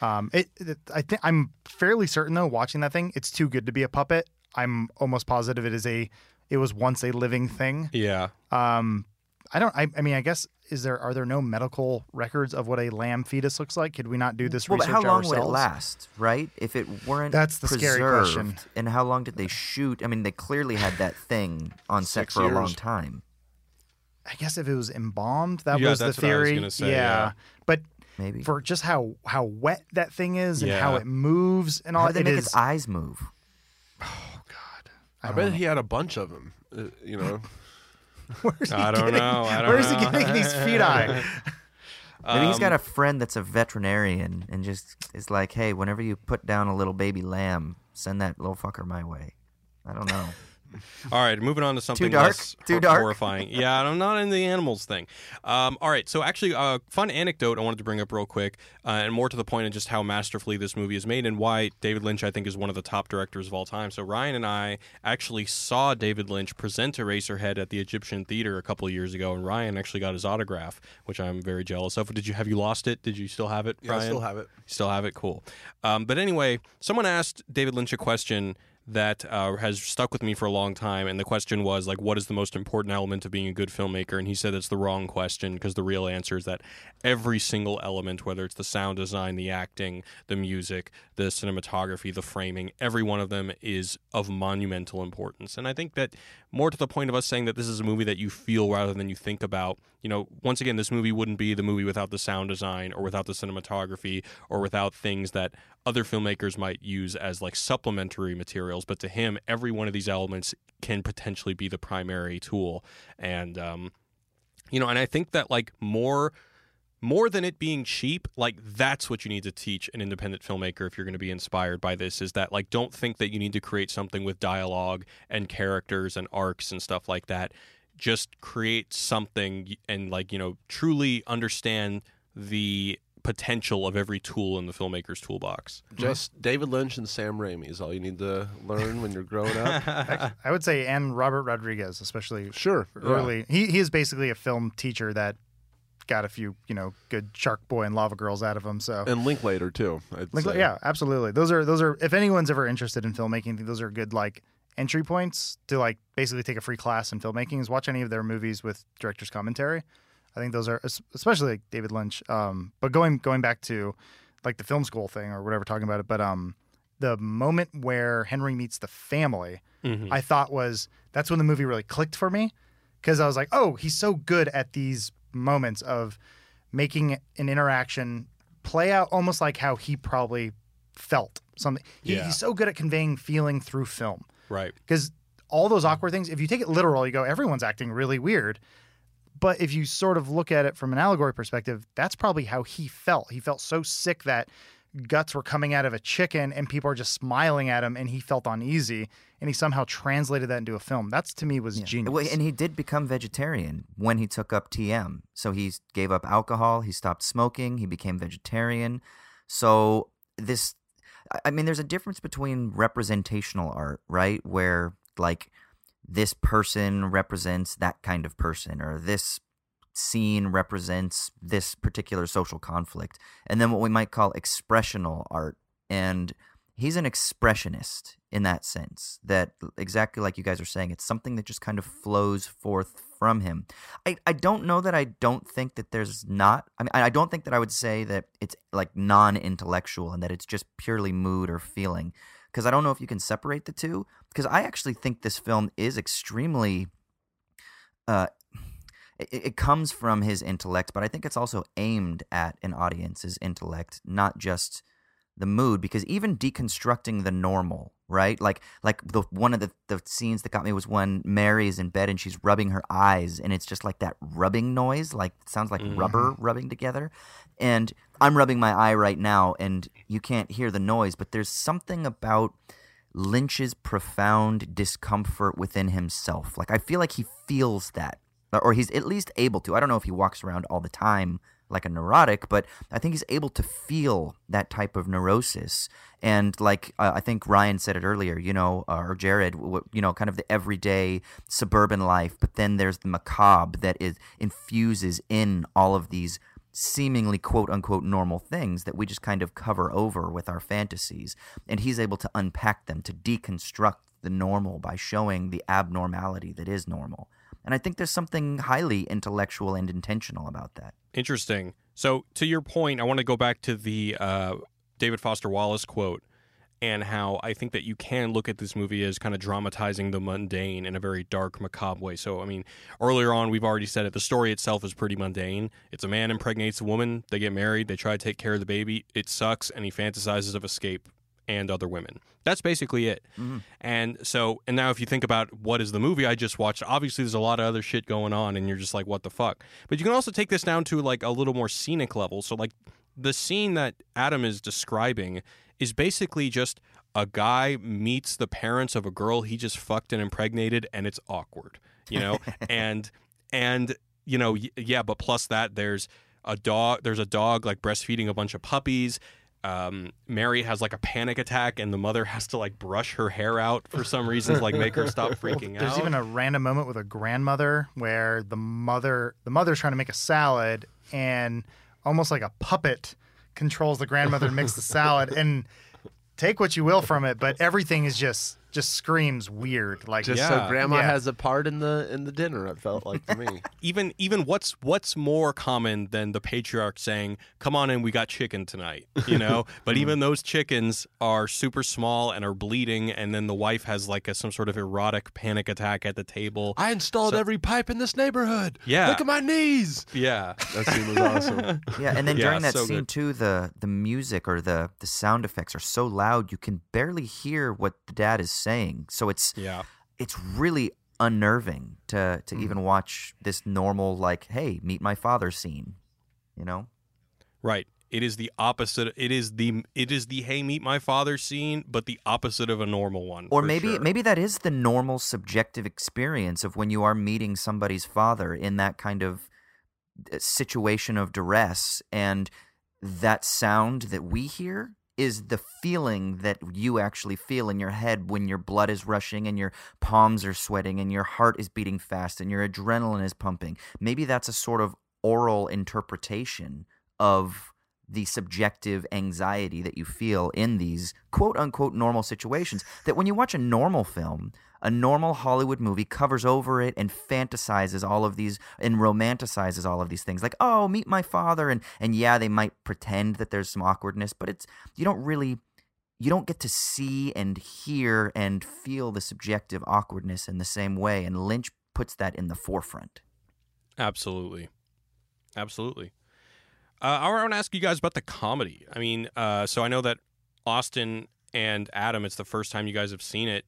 Um, it, it, I think I'm fairly certain though, watching that thing, it's too good to be a puppet. I'm almost positive it is a, it was once a living thing. Yeah. Um, I don't. I, I mean, I guess is there are there no medical records of what a lamb fetus looks like? Could we not do this Well, research how long ourselves? would it last, right? If it weren't That's the scary question. And how long did they shoot? I mean, they clearly had that thing on set Six for a long time. I guess if it was embalmed, that Yeah, was the that's what I was theory. gonna say, yeah. but Maybe. for just how how wet that thing is and how it moves and all, How did they it make is- its eyes move? Oh God! I, bet he had a bunch of them. Uh, you know, [LAUGHS] Where's he I don't getting- know. I don't Where's he getting these feet [LAUGHS] eye? Maybe he's Um, got a friend that's a veterinarian and just is like, hey, whenever you put down a little baby lamb, send that little fucker my way. I don't know. [LAUGHS] All right, moving on to something dark? less Too dark? horrifying. yeah, I'm not in the animals thing. Um, all right, so actually, a uh, fun anecdote I wanted to bring up real quick, uh, and more to the point of just how masterfully this movie is made and why David Lynch, I think, is one of the top directors of all time. So Ryan and I actually saw David Lynch present Eraserhead at the Egyptian Theater a couple of years ago, and Ryan actually got his autograph, which I'm very jealous of. Did you have you lost it? Did you still have it, yeah, I still have it. Still have it? Cool. Um, but anyway, someone asked David Lynch a question that uh, has stuck with me for a long time. And the question was, like, what is the most important element of being a good filmmaker? And he said it's the wrong question because the real answer is that every single element, whether it's the sound design, the acting, the music, the cinematography, the framing, every one of them is of monumental importance. And I think that more to the point of us saying that this is a movie that you feel rather than you think about, you know, once again, this movie wouldn't be the movie without the sound design or without the cinematography or without things that other filmmakers might use as like supplementary materials. But to him, every one of these elements can potentially be the primary tool. And, um, you know, and I think that like more more than it being cheap, like that's what you need to teach an independent filmmaker if you're going to be inspired by this is that like don't think that you need to create something with dialogue and characters and arcs and stuff like that. Just create something and like, you know, truly understand the potential of every tool in the filmmaker's toolbox. Just David Lynch and Sam Raimi is all you need to learn when you're growing up. [LAUGHS] I would say, and Robert Rodriguez, especially Sure. yeah. early. He he is basically a film teacher that got a few, you know, good Shark Boy and Lava Girls out of him. So And Linklater too. I'd Like, say. yeah, absolutely. Those are those are if anyone's ever interested in filmmaking, those are good like entry points to like basically take a free class in filmmaking is watch any of their movies with director's commentary. I think those are especially like David Lynch. Um, but going going back to like the film school thing or whatever talking about it, but um the moment where Henry meets the family, Mhm. I thought was that's when the movie really clicked for me because I was like, oh, he's so good at these moments of making an interaction play out almost like how he probably felt something. He, Yeah. He's so good at conveying feeling through film Right. because all those awkward things, if you take it literal, you go, everyone's acting really weird. But if you sort of look at it from an allegory perspective, that's probably how he felt. He felt so sick that guts were coming out of a chicken and people are just smiling at him and he felt uneasy and he somehow translated that into a film. That's to me was genius. Well, and he did become vegetarian when he took up TM. So he gave up alcohol, he stopped smoking, he became vegetarian. So this, I- mean, there's a difference between representational art, right? Where like this person represents that kind of person, or this scene represents this particular social conflict, and then what we might call expressional art. And he's an expressionist in that sense that exactly like you guys are saying it's something that just kind of flows forth from him. I, I don't know that i don't think that there's not i mean i don't think that i would say that it's like non-intellectual and that it's just purely mood or feeling because i don't know if you can separate the two because i actually think this film is extremely uh it, it comes from his intellect but i think it's also aimed at an audience's intellect not just the mood because even deconstructing the normal right? Like like the one of the, the scenes that got me was when mary is in bed and she's rubbing her eyes and it's just like that rubbing noise like it sounds like rubber mm-hmm. rubbing together. And i'm rubbing my eye right now and you can't hear the noise but there's something about lynch's profound discomfort within himself. Like i feel like he feels that or he's at least able to. I don't know if he walks around all the time like a neurotic, but I think he's able to feel that type of neurosis. And like uh, I think Ryan said it earlier, you know, uh, or Jared, you know, kind of the everyday suburban life, but then there's the macabre that is infuses in all of these seemingly quote unquote normal things that we just kind of cover over with our fantasies. And he's able to unpack them, to deconstruct the normal by showing the abnormality that is normal. And I think there's something highly intellectual and intentional about that. Interesting. So, to your point, I want to go back to the uh, David Foster Wallace quote and how I think that you can look at this movie as kind of dramatizing the mundane in a very dark, macabre way. So, I mean, earlier on, we've already said it. The story itself is pretty mundane. It's a man impregnates a woman, they get married, they try to take care of the baby. It sucks, and he fantasizes of escape and other women. That's basically it. Mm-hmm. And so, and now if you think about what is the movie I just watched, obviously there's a lot of other shit going on, and you're just like, what the fuck? But you can also take this down to like a little more scenic level. So, like, the scene that Adam is describing is basically just a guy meets the parents of a girl he just fucked and impregnated, and it's awkward, you know? [LAUGHS] and, and, you know, yeah, but plus that, there's a dog, there's a dog like breastfeeding a bunch of puppies um, Mary has like a panic attack, and the mother has to like brush her hair out for some reason to like make her stop [LAUGHS] freaking out. There's even a random moment with a grandmother where the mother the mother's trying to make a salad and almost like a puppet controls the grandmother to mix the salad and take what you will from it, but everything is just just screams weird. Like Just Yeah. so grandma Yeah. has a part in the in the dinner. It felt like to me. [LAUGHS] even even what's what's more common than the patriarch saying, "Come on in, we got chicken tonight," you [LAUGHS] know. but mm-hmm. even those chickens are super small and are bleeding, and then the wife has like a, some sort of erotic panic attack at the table. I installed every pipe in this neighborhood. Yeah. Look at my knees. yeah, That scene was awesome. [LAUGHS] Yeah, and then Yeah, during that so scene good. too, the the music or the the sound effects are so loud you can barely hear what the dad is saying. So it's yeah. it's really unnerving to to even watch this normal like, hey, meet my father scene. You know? Right. It is the opposite. It is the it is the hey meet my father scene, but the opposite of a normal one. Or maybe sure. maybe that is the normal subjective experience of when you are meeting somebody's father in that kind of uh, situation of duress and that sound that we hear is the feeling that you actually feel in your head when your blood is rushing and your palms are sweating and your heart is beating fast and your adrenaline is pumping. Maybe that's a sort of oral interpretation of the subjective anxiety that you feel in these quote unquote normal situations. That when you watch a normal film, a normal Hollywood movie covers over it and fantasizes all of these and romanticizes all of these things. Like, oh, meet my father. And, and yeah, they might pretend that there's some awkwardness, but it's, you don't really. You don't get to see and hear and feel the subjective awkwardness in the same way, and Lynch puts that in the forefront. Absolutely. Absolutely. Uh, I want to ask you guys about the comedy. I mean, uh, so I know that Austin and Adam, it's the first time you guys have seen it.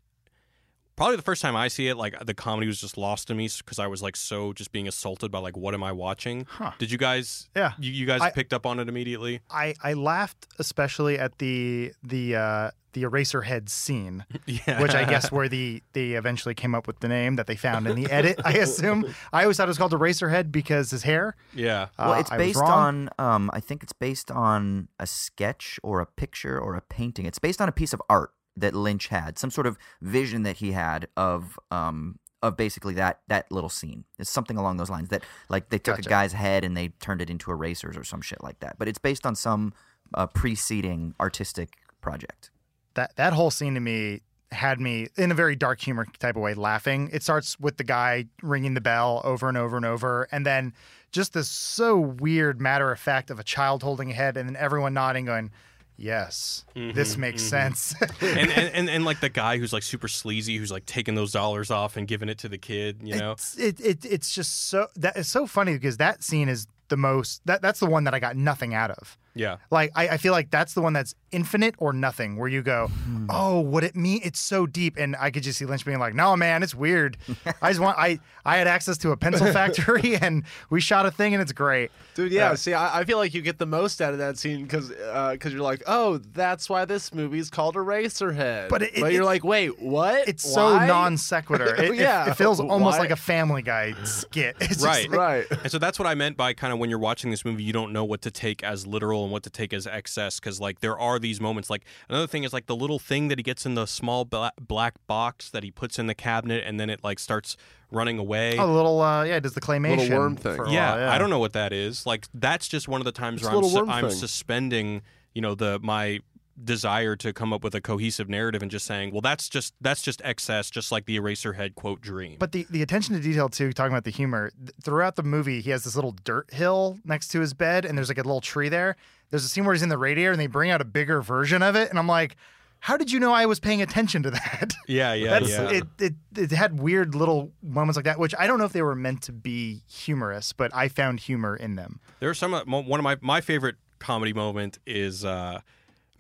Probably the first time I see it, like the comedy was just lost to me because I was like so just being assaulted by like, what am I watching? Huh. Did you guys? Yeah. You, you guys I- picked up on it immediately? I, I laughed especially at the the uh, the eraser head scene, [LAUGHS] Yeah. which I guess where the they eventually came up with the name that they found in the [LAUGHS] edit. I assume I always thought it was called Eraserhead because his hair. yeah. Uh, Well, it's I was based wrong. on um, I think it's based on a sketch or a picture or a painting. It's based on a piece of art that Lynch had, some sort of vision that he had of um of basically that that little scene. It's something along those lines that like they took Gotcha. a guy's head and they turned it into erasers or some shit like that. But it's based on some uh, preceding artistic project. that that whole scene to me had me in a very dark humor type of way laughing. It starts with the guy ringing the bell over and over and over, and then just this so weird matter of fact of a child holding a head, and then everyone nodding, going, "Yes, mm-hmm, this makes mm-hmm. sense." [LAUGHS] and, and, and and like the guy who's like super sleazy, who's like taking those dollars off and giving it to the kid, you know? It's, it, it it's just so that is so funny because that scene is the most that that's the one that I got nothing out of. Yeah. Like I, I feel like that's the one that's infinite or nothing, where you go, oh, what it mean? It's so deep, and I could just see Lynch being like, no, man, it's weird. I just want I I had access to a pencil [LAUGHS] factory, and we shot a thing, and it's great. Dude, yeah. Uh, see, I, I feel like you get the most out of that scene because because you're like, oh, that's why this movie's called Eraserhead. But it- you're it- like, wait, what? It's so non sequitur. [LAUGHS] It, it- Yeah, it, feels almost why? like a Family Guy skit. [LAUGHS] It's Right. like- right. And so that's what I meant by kind of when you're watching this movie, you don't know what to take as literal and what to take as excess because like there are these moments. Like another thing is like the little thing that he gets in the small black, black box that he puts in the cabinet and then it like starts running away. Oh, little uh, yeah, does the claymation worm thing. for a yeah, I don't know what that is. Like that's just one of the times It's where a I'm, su- I'm suspending, you know, the my desire to come up with a cohesive narrative and just saying, well, that's just that's just excess, just like the Eraserhead quote dream. But the, the attention to detail too, talking about the humor, th- throughout the movie, he has this little dirt hill next to his bed, and there's like a little tree there. There's a scene where he's in the radiator, and they bring out a bigger version of it, and I'm like, how did you know I was paying attention to that? [LAUGHS] yeah, yeah, That's, yeah. It, it it had weird little moments like that, which I don't know if they were meant to be humorous, but I found humor in them. There are some uh, one of my my favorite comedy moment is uh,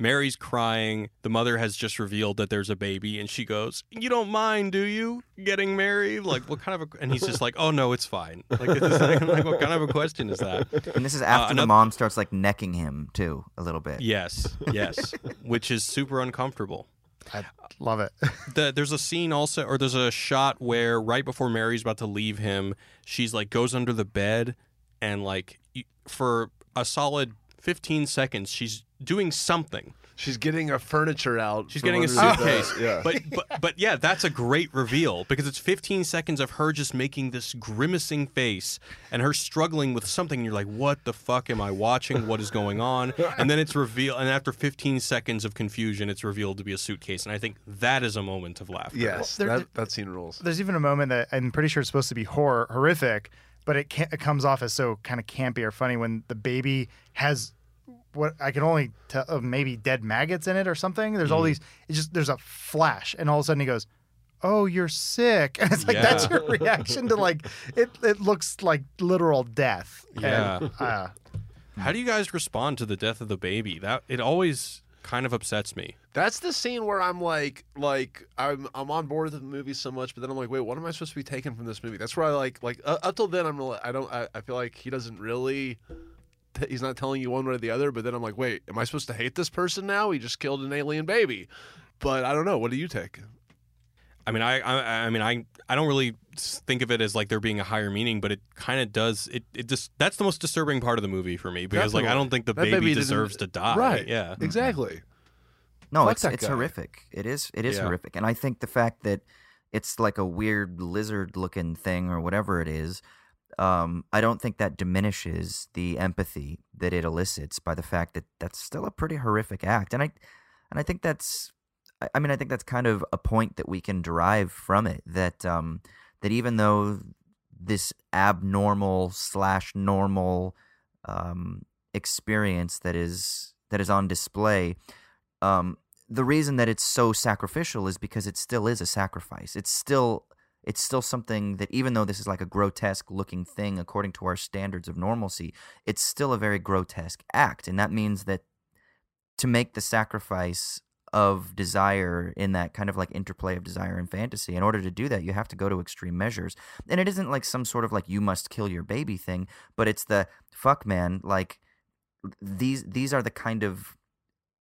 Mary's crying. The mother has just revealed that there's a baby, and she goes, "You don't mind, do you, getting married? Like, what kind of a?" And he's just like, "Oh no, it's fine." Like, it's [LAUGHS] like, like, what kind of a question is that? And this is after uh, the another- mom starts like necking him too a little bit. Yes, yes, [LAUGHS] which is super uncomfortable. I love it. [LAUGHS] the, there's a scene also, or there's a shot where right before Mary's about to leave him, she's like goes under the bed and like for a solid 15 seconds, she's doing something. She's getting a furniture out. She's getting a under the suitcase. Yeah. But, but but yeah, that's a great reveal because it's 15 seconds of her just making this grimacing face and her struggling with something. You're like, what the fuck am I watching? What is going on? And then it's revealed. And after 15 seconds of confusion, it's revealed to be a suitcase. And I think that is a moment of laughter. yes, Well, there- that, that scene rules. There's even a moment that I'm pretty sure it's supposed to be horror horrific, but it can it comes off as so kind of campy or funny when the baby has what I can only tell uh, maybe dead maggots in it or something. There's Mm. all these. It's just there's a flash, and all of a sudden he goes, "Oh, you're sick," [LAUGHS] and it's like that's your reaction to like it. It looks like literal death. Yeah. And, uh, How do you guys respond to the death of the baby? That it always kind of upsets me. That's the scene where I'm like, like I'm I'm on board with the movie so much, but then I'm like, wait, what am I supposed to be taking from this movie? That's where I like, like uh, up till then, I'm really, I don't, I, I feel like he doesn't really, t- he's not telling you one way or the other. But then I'm like, wait, am I supposed to hate this person now? He just killed an alien baby. But I don't know. What do you take? I mean, I, I, I mean, I, I don't really think of it as like there being a higher meaning, but it kind of does. It, it just that's the most disturbing part of the movie for me because like I don't think the That baby, baby didn't- deserves to die. Right. Yeah. Exactly. No, Fuck it's that it's guy. horrific. It is it is Yeah. horrific, and I think the fact that it's like a weird lizard-looking thing or whatever it is, um, I don't think that diminishes the empathy that it elicits by the fact that that's still a pretty horrific act, and I and I think that's I- mean I think that's kind of a point that we can derive from it that um, that even though this abnormal slash normal um, experience that is that is on display um, the reason that it's so sacrificial is because it still is a sacrifice. It's still it's still something that even though this is like a grotesque looking thing according to our standards of normalcy, it's still a very grotesque act, and that means that to make the sacrifice of desire in that kind of like interplay of desire and fantasy in order to do that you have to go to extreme measures and it isn't like some sort of like you must kill your baby thing but it's the fuck man like these these are the kind of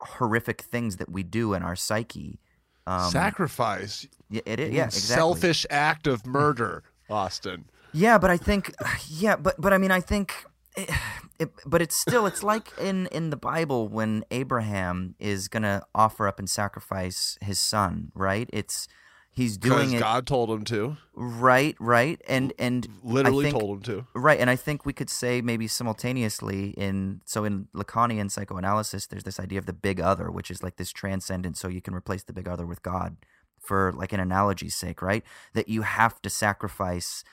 horrific things that we do in our psyche. Um, Sacrifice. yeah, it is. Yeah, exactly. Selfish act of murder, [LAUGHS] Austin. Yeah, but I think, [SIGHS] yeah, but but I mean, I think, it, [SIGHS] it, but it's still, it's like in in the Bible when Abraham is gonna offer up and sacrifice his son, right? It's he's doing it God told him to. right, right, and and Literally think- told him to. Right, and I think we could say maybe simultaneously in so in Lacanian psychoanalysis, there's this idea of the big other, which is like this transcendent. So you can replace the big other with God, for like an analogy's sake, right? That you have to sacrifice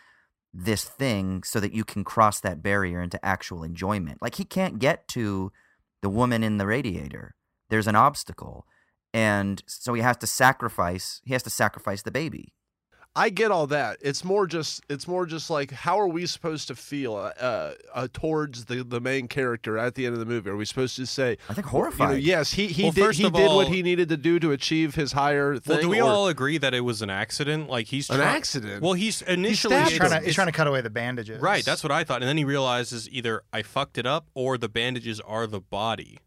this thing so that you can cross that barrier into actual enjoyment. Like he can't get to the woman in the radiator. There's an obstacle, and so he has to sacrifice. He has to sacrifice the baby. I get all that. It's more just it's more just like how are we supposed to feel uh, uh, towards the, the main character at the end of the movie? Are we supposed to say I think you know, yes, he he Well, did first he of did what he needed to do to achieve his higher thing? Well, do we or- all agree that it was an accident? Like he's An try- accident? Well, he's initially stabbed he's trying to he's trying to cut away the bandages. Right, that's what I thought, and then he realizes either I fucked it up or the bandages are the body.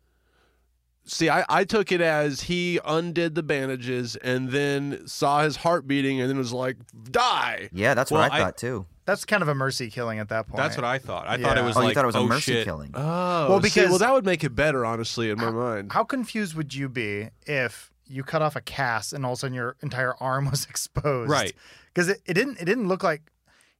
See, I, I took it as he undid the bandages and then saw his heart beating and then was like, die. Yeah, that's Well, what I I- thought too. That's kind of a mercy killing at that point. That's what I thought. I thought it was Oh, like you thought it was a oh, mercy shit. killing? Oh, Well, see, because- well, that would make it better, honestly, in my mind. How confused would you be if you cut off a cast and all of a sudden your entire arm [LAUGHS] was exposed? Right. Because it, it didn't it didn't look like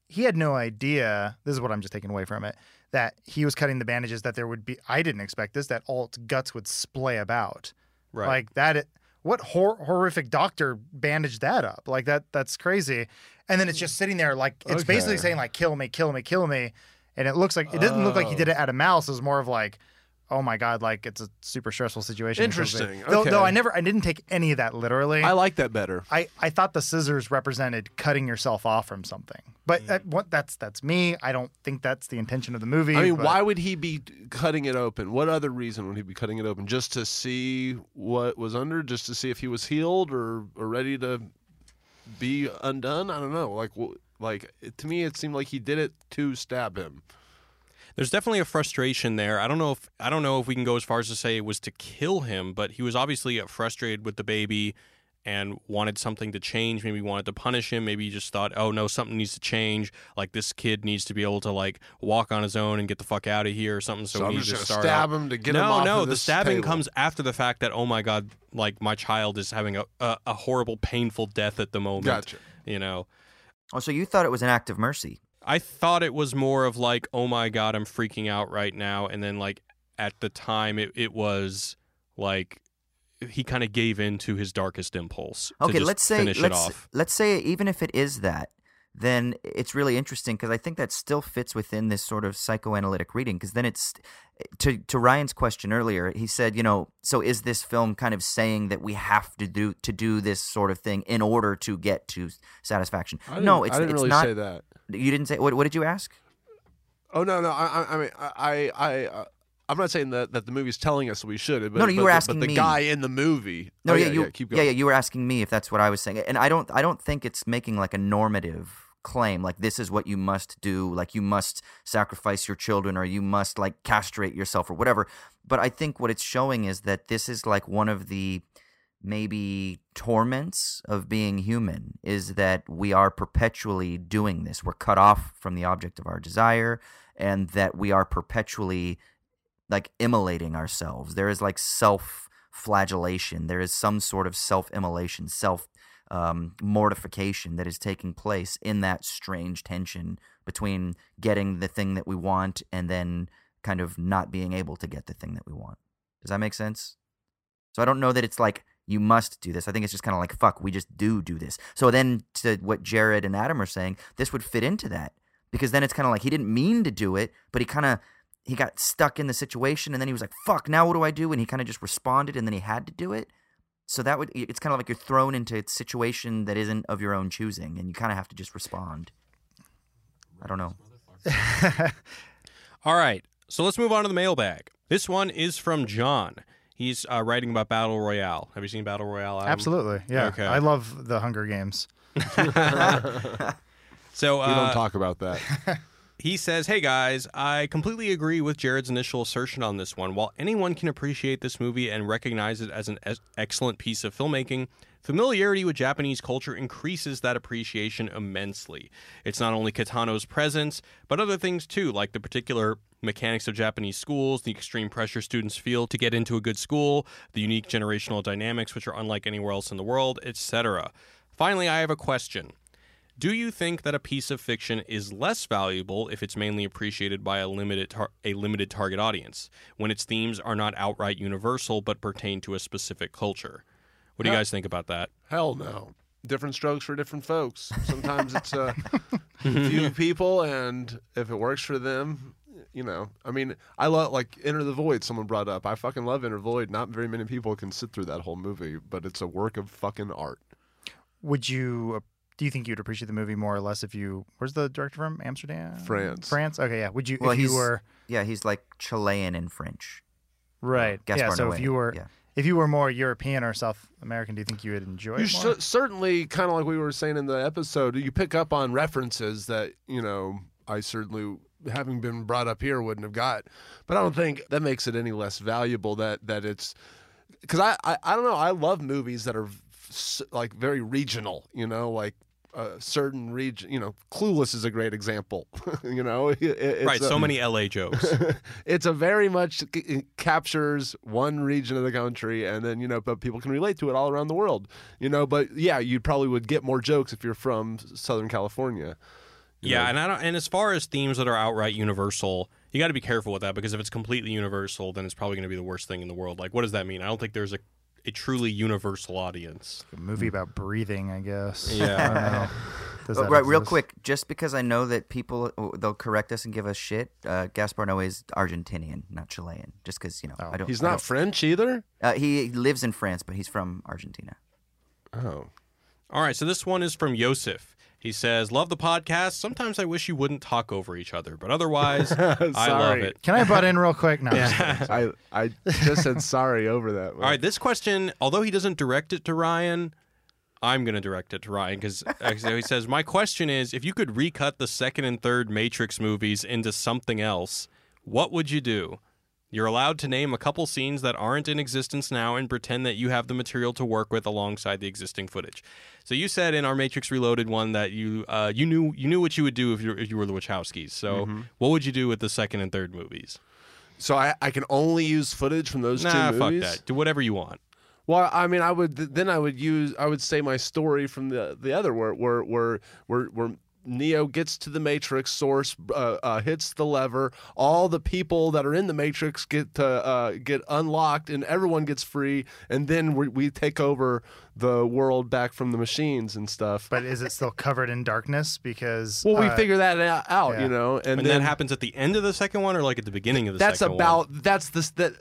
he had no idea. This is what I'm just taking away from it. That he was cutting the bandages. That there would be. I didn't expect this. That alt guts would splay about. Right. Like that. What hor- horrific doctor bandaged that up? Like that. That's crazy. And then it's just sitting there, like it's basically saying like "kill me, kill me, kill me," and it looks like it doesn't look like he did oh. it out of mouse. It was more of like, "Oh my god!" Like it's a super stressful situation. Interesting. Though, though I never, I didn't take any of that literally. I like that better. I, I thought the scissors represented cutting yourself off from something, but mm. that, what that's that's me. I don't think that's the intention of the movie. I mean, but- why would he be cutting it open? What other reason would he be cutting it open? Just to see what was under, just to see if he was healed or, or ready to be undone? I don't know. Like, like to me, it seemed like he did it to stab him. There's definitely a frustration there. I don't know if I don't know if we can go as far as to say it was to kill him, but he was obviously uh, frustrated with the baby and wanted something to change. Maybe wanted to punish him. Maybe he just thought, oh no, something needs to change. Like this kid needs to be able to like walk on his own and get the fuck out of here or something. So, So, we I'm need just to gonna start stab out- him to get no, him off no. of the this stabbing table. comes after the fact that oh my god, like my child is having a a, a horrible, painful death at the moment. Gotcha. You know. Oh, so you thought it was an act of mercy? I thought it was more of like, oh my god, I'm freaking out right now, and then like at the time it, it was like he kind of gave in to his darkest impulse. Okay, let's say let's let's say even if it is that, then it's really interesting because I think that still fits within this sort of psychoanalytic reading. Because then it's to to Ryan's question earlier. He said, you know, so is this film kind of saying that we have to do to do this sort of thing in order to get to satisfaction? No, it's I didn't it's really not. say that. You didn't say. What, what did you ask? Oh no, no. I, I, I mean, I, I, uh, I'm not saying that, that the movie's telling us we should. But, No, no, you but were the- asking But the me. guy in the movie. No, oh, yeah, yeah, you, yeah, yeah, yeah, you were asking me if that's what I was saying, and I don't, I don't think it's making like a normative claim, like this is what you must do, like you must sacrifice your children, or you must like castrate yourself, or whatever. But I think what it's showing is that this is like one of the maybe torments of being human is that we are perpetually doing this. We're cut off from the object of our desire, and that we are perpetually like immolating ourselves. There is like self flagellation. There is some sort of self immolation, self um, mortification that is taking place in that strange tension between getting the thing that we want and then kind of not being able to get the thing that we want. Does that make sense? So I don't know that it's like you must do this. I think it's just kind of like fuck, we just do do this. So then to what Jared and Adam are saying, this would fit into that because then it's kind of like he didn't mean to do it, but he kind of he got stuck in the situation and then he was like fuck, now what do I do? And he kind of just responded and then he had to do it. So that would it's kind of like you're thrown into a situation that isn't of your own choosing and you kind of have to just respond. I don't know. [LAUGHS] All right, so let's move on to the mailbag. This one is from John. He's uh, writing about Battle Royale. Have you seen Battle Royale? Adam? Absolutely, yeah. Okay. I love the Hunger Games. [LAUGHS] [LAUGHS] So We uh, don't talk about that. He says, Hey guys, I completely agree with Jared's initial assertion on this one. While anyone can appreciate this movie and recognize it as an excellent piece of filmmaking, familiarity with Japanese culture increases that appreciation immensely. It's not only Kitano's presence, but other things too, like the particular mechanics of Japanese schools, the extreme pressure students feel to get into a good school, the unique generational dynamics which are unlike anywhere else in the world, etc. Finally, I have a question. Do you think that a piece of fiction is less valuable if it's mainly appreciated by a limited tar- a limited target audience when its themes are not outright universal but pertain to a specific culture? What do you Yeah. guys think about that? Hell no. Different strokes for different folks. Sometimes it's uh, a [LAUGHS] few [LAUGHS] people, and if it works for them, you know. I mean, I love like Enter the Void. Someone brought up. I fucking love Enter the Void. Not very many people can sit through that whole movie, but it's a work of fucking art. Would you? Do you think you'd appreciate the movie more or less if you? Where's the director from? Amsterdam, France. France. Okay, yeah. Would you? Well, if you he's were yeah, he's like Chilean in French. right, Gaspar yeah. So if you were, yeah. if you were more European or South American, do you think you would enjoy You it more? cer- certainly, kind of like we were saying in the episode, you pick up on references that you know I certainly, having been brought up here, wouldn't have got. But I don't think that makes it any less valuable. That that it's because I, I I don't know. I love movies that are s- like very regional. You know, like. A certain region, you know, Clueless is a great example. [LAUGHS] you know, It- it's right, a- so many LA jokes. [LAUGHS] it's a very much captures one region of the country and then you know but people can relate to it all around the world you know but yeah you probably would get more jokes if you're from southern california yeah, know. and I don't and as far as themes that are outright universal, you got to be careful with that because if it's completely universal, then it's probably going to be the worst thing in the world. Like what does that mean? I don't think there's a a truly universal audience. A movie about breathing, I guess. Yeah. I don't know. [LAUGHS] Does Oh, that right, real quick, just because I know that people oh, they'll correct us and give us shit. Uh, Gaspar Noé is Argentinian, not Chilean. Just because you know, Oh. I don't. He's not don't- French either. uh, he lives in France, but he's from Argentina. Oh, All right, so this one is from Yosef. He says, "Love the podcast. Sometimes I wish you wouldn't talk over each other, but otherwise, [LAUGHS] I love Sorry. it." Can I butt in real quick? No. I'm just kidding. I I just said sorry over that. All right, this question, although he doesn't direct it to Ryan, I'm going to direct it to Ryan because uh, he says, My question is if you could recut the second and third Matrix movies into something else, what would you do? You're allowed to name a couple scenes that aren't in existence now and pretend that you have the material to work with alongside the existing footage. So you said in our Matrix Reloaded one that you uh, you knew you knew what you would do if you if you were the Wachowskis. So what would you do with the second and third movies? So I, I can only use footage from those Nah, two fuck movies. that. Do whatever you want. Well, I mean, I would then I would use I would say my story from the the other where where where where, where Neo gets to the Matrix source, uh, uh, hits the lever. All the people that are in the Matrix get to, uh, get unlocked, and everyone gets free. And then we, we take over the world back from the machines and stuff. But is it still covered in darkness? Because well, we uh, figure that out, out, yeah. you know, and, And, then that happens at the end of the second one or like at the beginning of the that's second one? That's about that's the that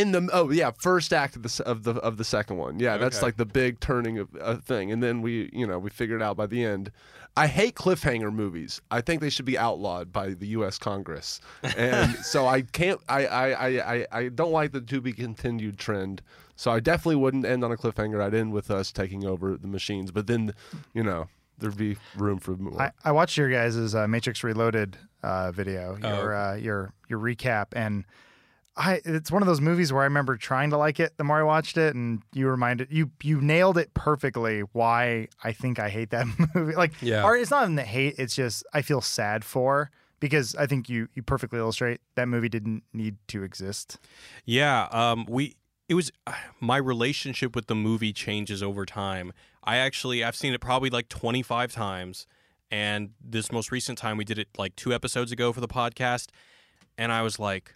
in the oh yeah first act of the of the of the second one. Yeah that's Okay. like the big turning of a thing. And then we you know we figured it out by the end. I hate cliffhanger movies. I think they should be outlawed by the us congress. And [LAUGHS] so i can't I, I i i i don't like the to be continued trend. So i definitely wouldn't end on a cliffhanger. I'd end with us taking over the machines. But then you know there'd be room for more. I, I watched your guys' uh, Matrix Reloaded uh, video, Oh. your uh, your your recap, and I it's one of those movies where I remember trying to like it the more I watched it, and you reminded you you nailed it perfectly. Why I think I hate that [LAUGHS] movie, like, Yeah. or it's not even the hate; it's just I feel sad for because I think you you perfectly illustrate that movie didn't need to exist. Yeah, um, we it was [SIGHS] my relationship with the movie changes over time. I actually I've seen it probably like 25 times and this most recent time we did it like 2 episodes ago for the podcast and I was like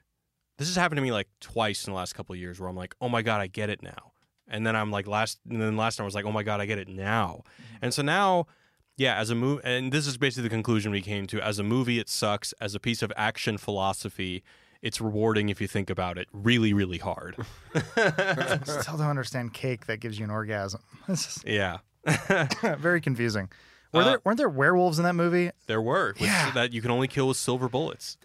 this has happened to me like twice in the last couple of years where I'm like, "Oh my god, I get it now." And then I'm like last and then last time I was like, "Oh my god, I get it now." And so now yeah, as a movie, and this is basically the conclusion we came to. As a movie, it sucks. As a piece of action philosophy, it's rewarding if you think about it really, really hard. [LAUGHS] [LAUGHS] Still don't understand cake that gives you an orgasm. [LAUGHS] This yeah, very confusing. Were Uh, there weren't there werewolves in that movie? there were which- Yeah. that you can only kill with silver bullets.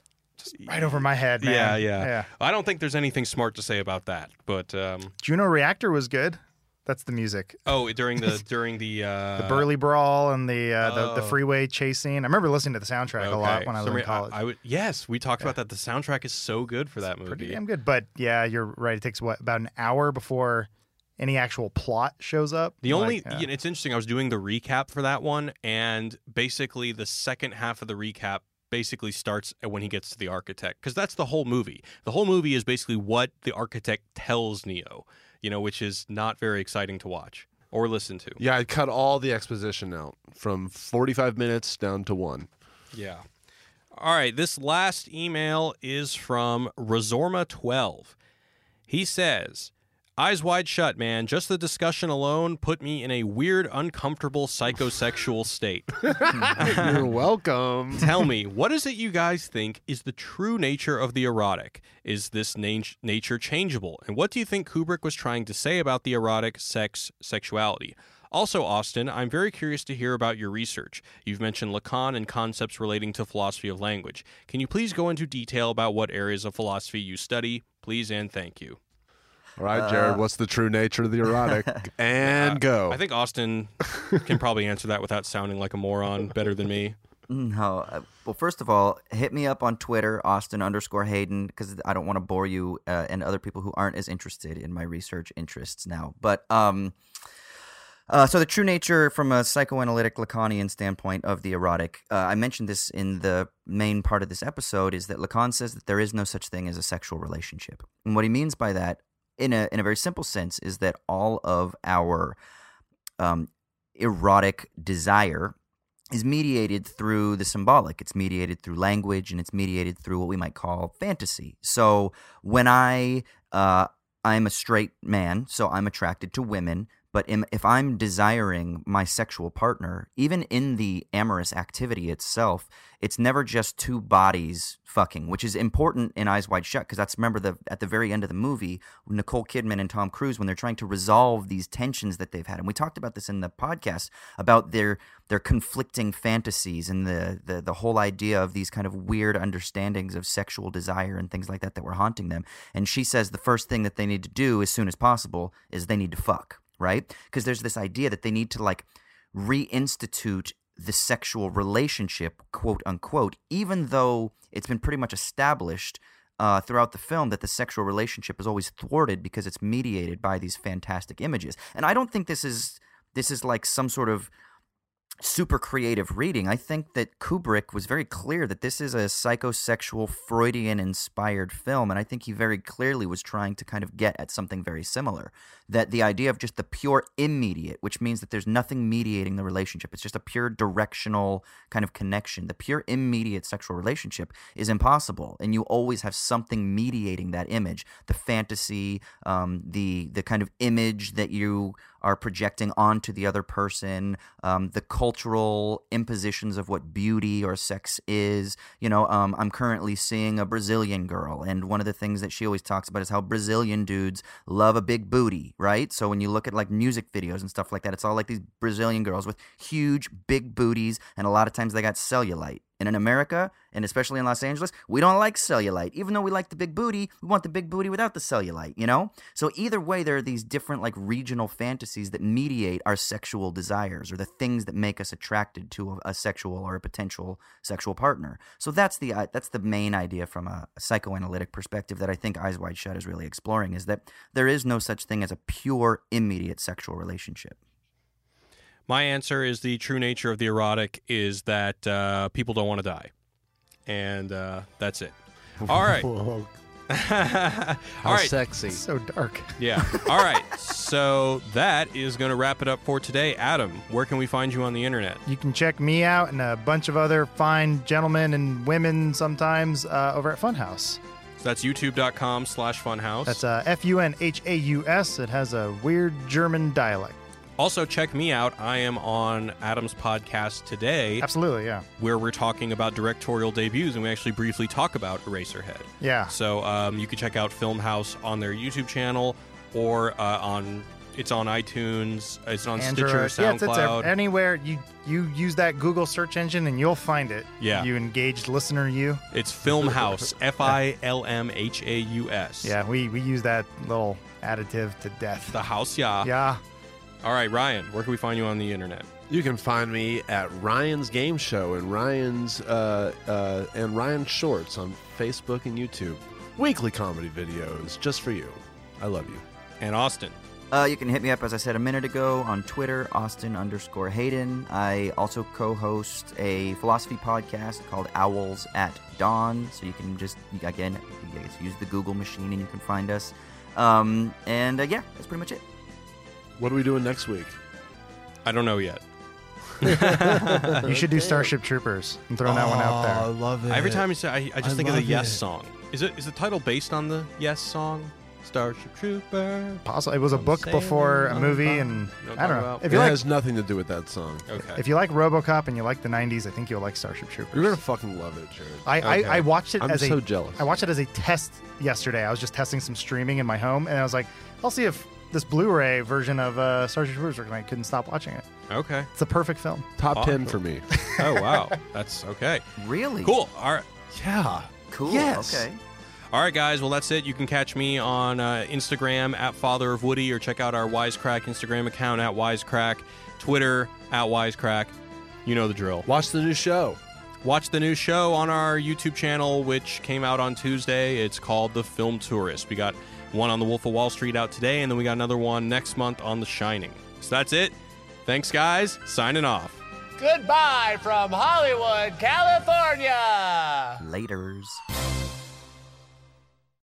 Right over my head, man. Yeah, yeah, yeah. I don't think there's anything smart to say about that. But um, Juno Reactor was good. That's the music. oh, during the [LAUGHS] during the uh, The Burly Brawl and the uh, the, the oh. freeway chase scene. I remember listening to the soundtrack a lot when I was in college. I, would yes, we talked about that. The soundtrack is so good for that movie. Pretty damn good. But yeah, you're right. It takes what about an hour before any actual plot shows up. The Like, only yeah. you know, it's interesting. I was doing the recap for that one, and basically the second half of the recap basically starts when he gets to the architect because that's the whole movie. The whole movie is basically what the architect tells Neo, you know, which is not very exciting to watch or listen to. yeah i cut all the exposition out from 45 minutes down to one Yeah. All right. This last email is from Resorma12. He says, Eyes wide shut, man. Just the discussion alone put me in a weird, uncomfortable psychosexual state. [LAUGHS] you're welcome Tell me, what is it you guys think is the true nature of the erotic? Is this na- nature changeable? And what do you think Kubrick was trying to say about the erotic, sex, sexuality? Also, Austin, I'm very curious to hear about your research. You've mentioned Lacan and concepts relating to philosophy of language. Can you please go into detail about what areas of philosophy you study? Please and thank you. All right, Jared, what's the true nature of the erotic? [LAUGHS] And go. I think Austin can probably answer that without sounding like a moron better than me. No. uh, Well, first of all, hit me up on Twitter, Austin underscore Hayden, because I don't want to bore you uh, and other people who aren't as interested in my research interests now. But um, uh, so the true nature from a psychoanalytic Lacanian standpoint of the erotic, uh, I mentioned this in the main part of this episode, is that Lacan says that there is no such thing as a sexual relationship, and what he means by that, in a in a very simple sense, is that all of our um, erotic desire is mediated through the symbolic. It's mediated through language and it's mediated through what we might call fantasy. So when I uh, I'm a straight man, so I'm attracted to women. But if I'm desiring my sexual partner, even in the amorous activity itself, it's never just two bodies fucking, which is important in Eyes Wide Shut because that's remember the at the very end of the movie, Nicole Kidman and Tom Cruise when they're trying to resolve these tensions that they've had, and we talked about this in the podcast about their their conflicting fantasies and the the the whole idea of these kind of weird understandings of sexual desire and things like that that were haunting them. And she says the first thing that they need to do as soon as possible is they need to fuck right? Because there's this idea that they need to like reinstitute the sexual relationship, quote unquote, even though it's been pretty much established uh, throughout the film that the sexual relationship is always thwarted because it's mediated by these fantastic images. And I don't think this is this is like some sort of super creative reading. I think that Kubrick was very clear that this is a psychosexual Freudian inspired film and I think he very clearly was trying to kind of get at something very similar. That the idea of just the pure immediate, which means that there's nothing mediating the relationship. It's just a pure directional kind of connection. The pure immediate sexual relationship is impossible and you always have something mediating that image. The fantasy, um, the the kind of image that you are projecting onto the other person, um, the cultural impositions of what beauty or sex is. You know, um, I'm currently seeing a Brazilian girl, and one of the things that she always talks about is how Brazilian dudes love a big booty, right? So when you look at like music videos and stuff like that, it's all like these Brazilian girls with huge, big booties, and a lot of times they got cellulite. And in America, and especially in Los Angeles, we don't like cellulite. Even though we like the big booty, we want the big booty without the cellulite, you know? So either way, there are these different like regional fantasies that mediate our sexual desires or the things that make us attracted to a, a sexual or a potential sexual partner. So that's the uh, that's the main idea from a, a psychoanalytic perspective that I think Eyes Wide Shut is really exploring is that there is no such thing as a pure immediate sexual relationship. My answer is the true nature of the erotic is that uh, people don't want to die, and uh, that's it. [LAUGHS] All right. Whoa, [LAUGHS] All how right. sexy. So dark. Yeah. All right. So that is going to wrap it up for today. Adam, where can we find you on the internet? You can check me out and a bunch of other fine gentlemen and women sometimes uh, over at Funhaus. That's youtube.com slash funhaus. That's uh, F U N H A U S. It has a weird German dialect. Also, check me out. I am on Adam's podcast today, Absolutely, yeah. where we're talking about directorial debuts, and we actually briefly talk about Eraserhead. Yeah. So um, you can check out Filmhaus on their YouTube channel or uh, on it's on iTunes, it's on Stitcher, Android. Yeah, it's, it's SoundCloud. anywhere you you use that Google search engine and you'll find it. Yeah. You engaged listener, you. it's Filmhaus, [LAUGHS] F I L M H A U S. Yeah, we we use that little additive to death. The house, yeah. Yeah. All right, Ryan, where can we find you on the internet? You can find me at Ryan's Game Show and Ryan's uh, uh, and Ryan Shorts on Facebook and YouTube. Weekly comedy videos just for you. I love you. And Austin. Uh, you can hit me up, as I said a minute ago, on Twitter, Austin underscore Hayden. I also co host a philosophy podcast called Owls at Dawn. So you can just, again, use the Google machine and you can find us. Um, and uh, yeah, that's pretty much it. What are we doing next week? I don't know yet. [LAUGHS] You should do Starship Troopers. I'm throwing that one out there. Oh, I love it. Every time you say, I, I just I think of the love Yes it. song. Is it is the title based on the Yes song? Starship Trooper. Possibly, it was a I'm book sailing before a on movie, the and You know I'm don't talking know. If It you like, has nothing to do with that song. Okay. if you like RoboCop and you like the '90s, I think you'll like Starship Troopers. You're gonna fucking love it, Jared. I, Okay. I, I watched it I'm as so a jealous. I watched it as a test yesterday. I was just testing some streaming in my home, and I was like, I'll see if this Blu-ray version of uh, Starship Troopers works. And I couldn't stop watching it. okay. It's a perfect film. Top ten for me. [LAUGHS] Oh wow, that's okay. Really? Cool. All right. Yeah. Cool. Yes. Okay. All right, guys. Well, that's it. You can catch me on uh, Instagram at Father of Woody, or check out our Wisecrack Instagram account at Wisecrack, Twitter at Wisecrack. You know the drill. Watch the new show. Watch the new show on our YouTube channel, which came out on Tuesday. It's called The Film Tourist. We got one on The Wolf of Wall Street out today, and then we got another one next month on The Shining. So that's it. Thanks, guys. Signing off. Goodbye from Hollywood, California. Laters.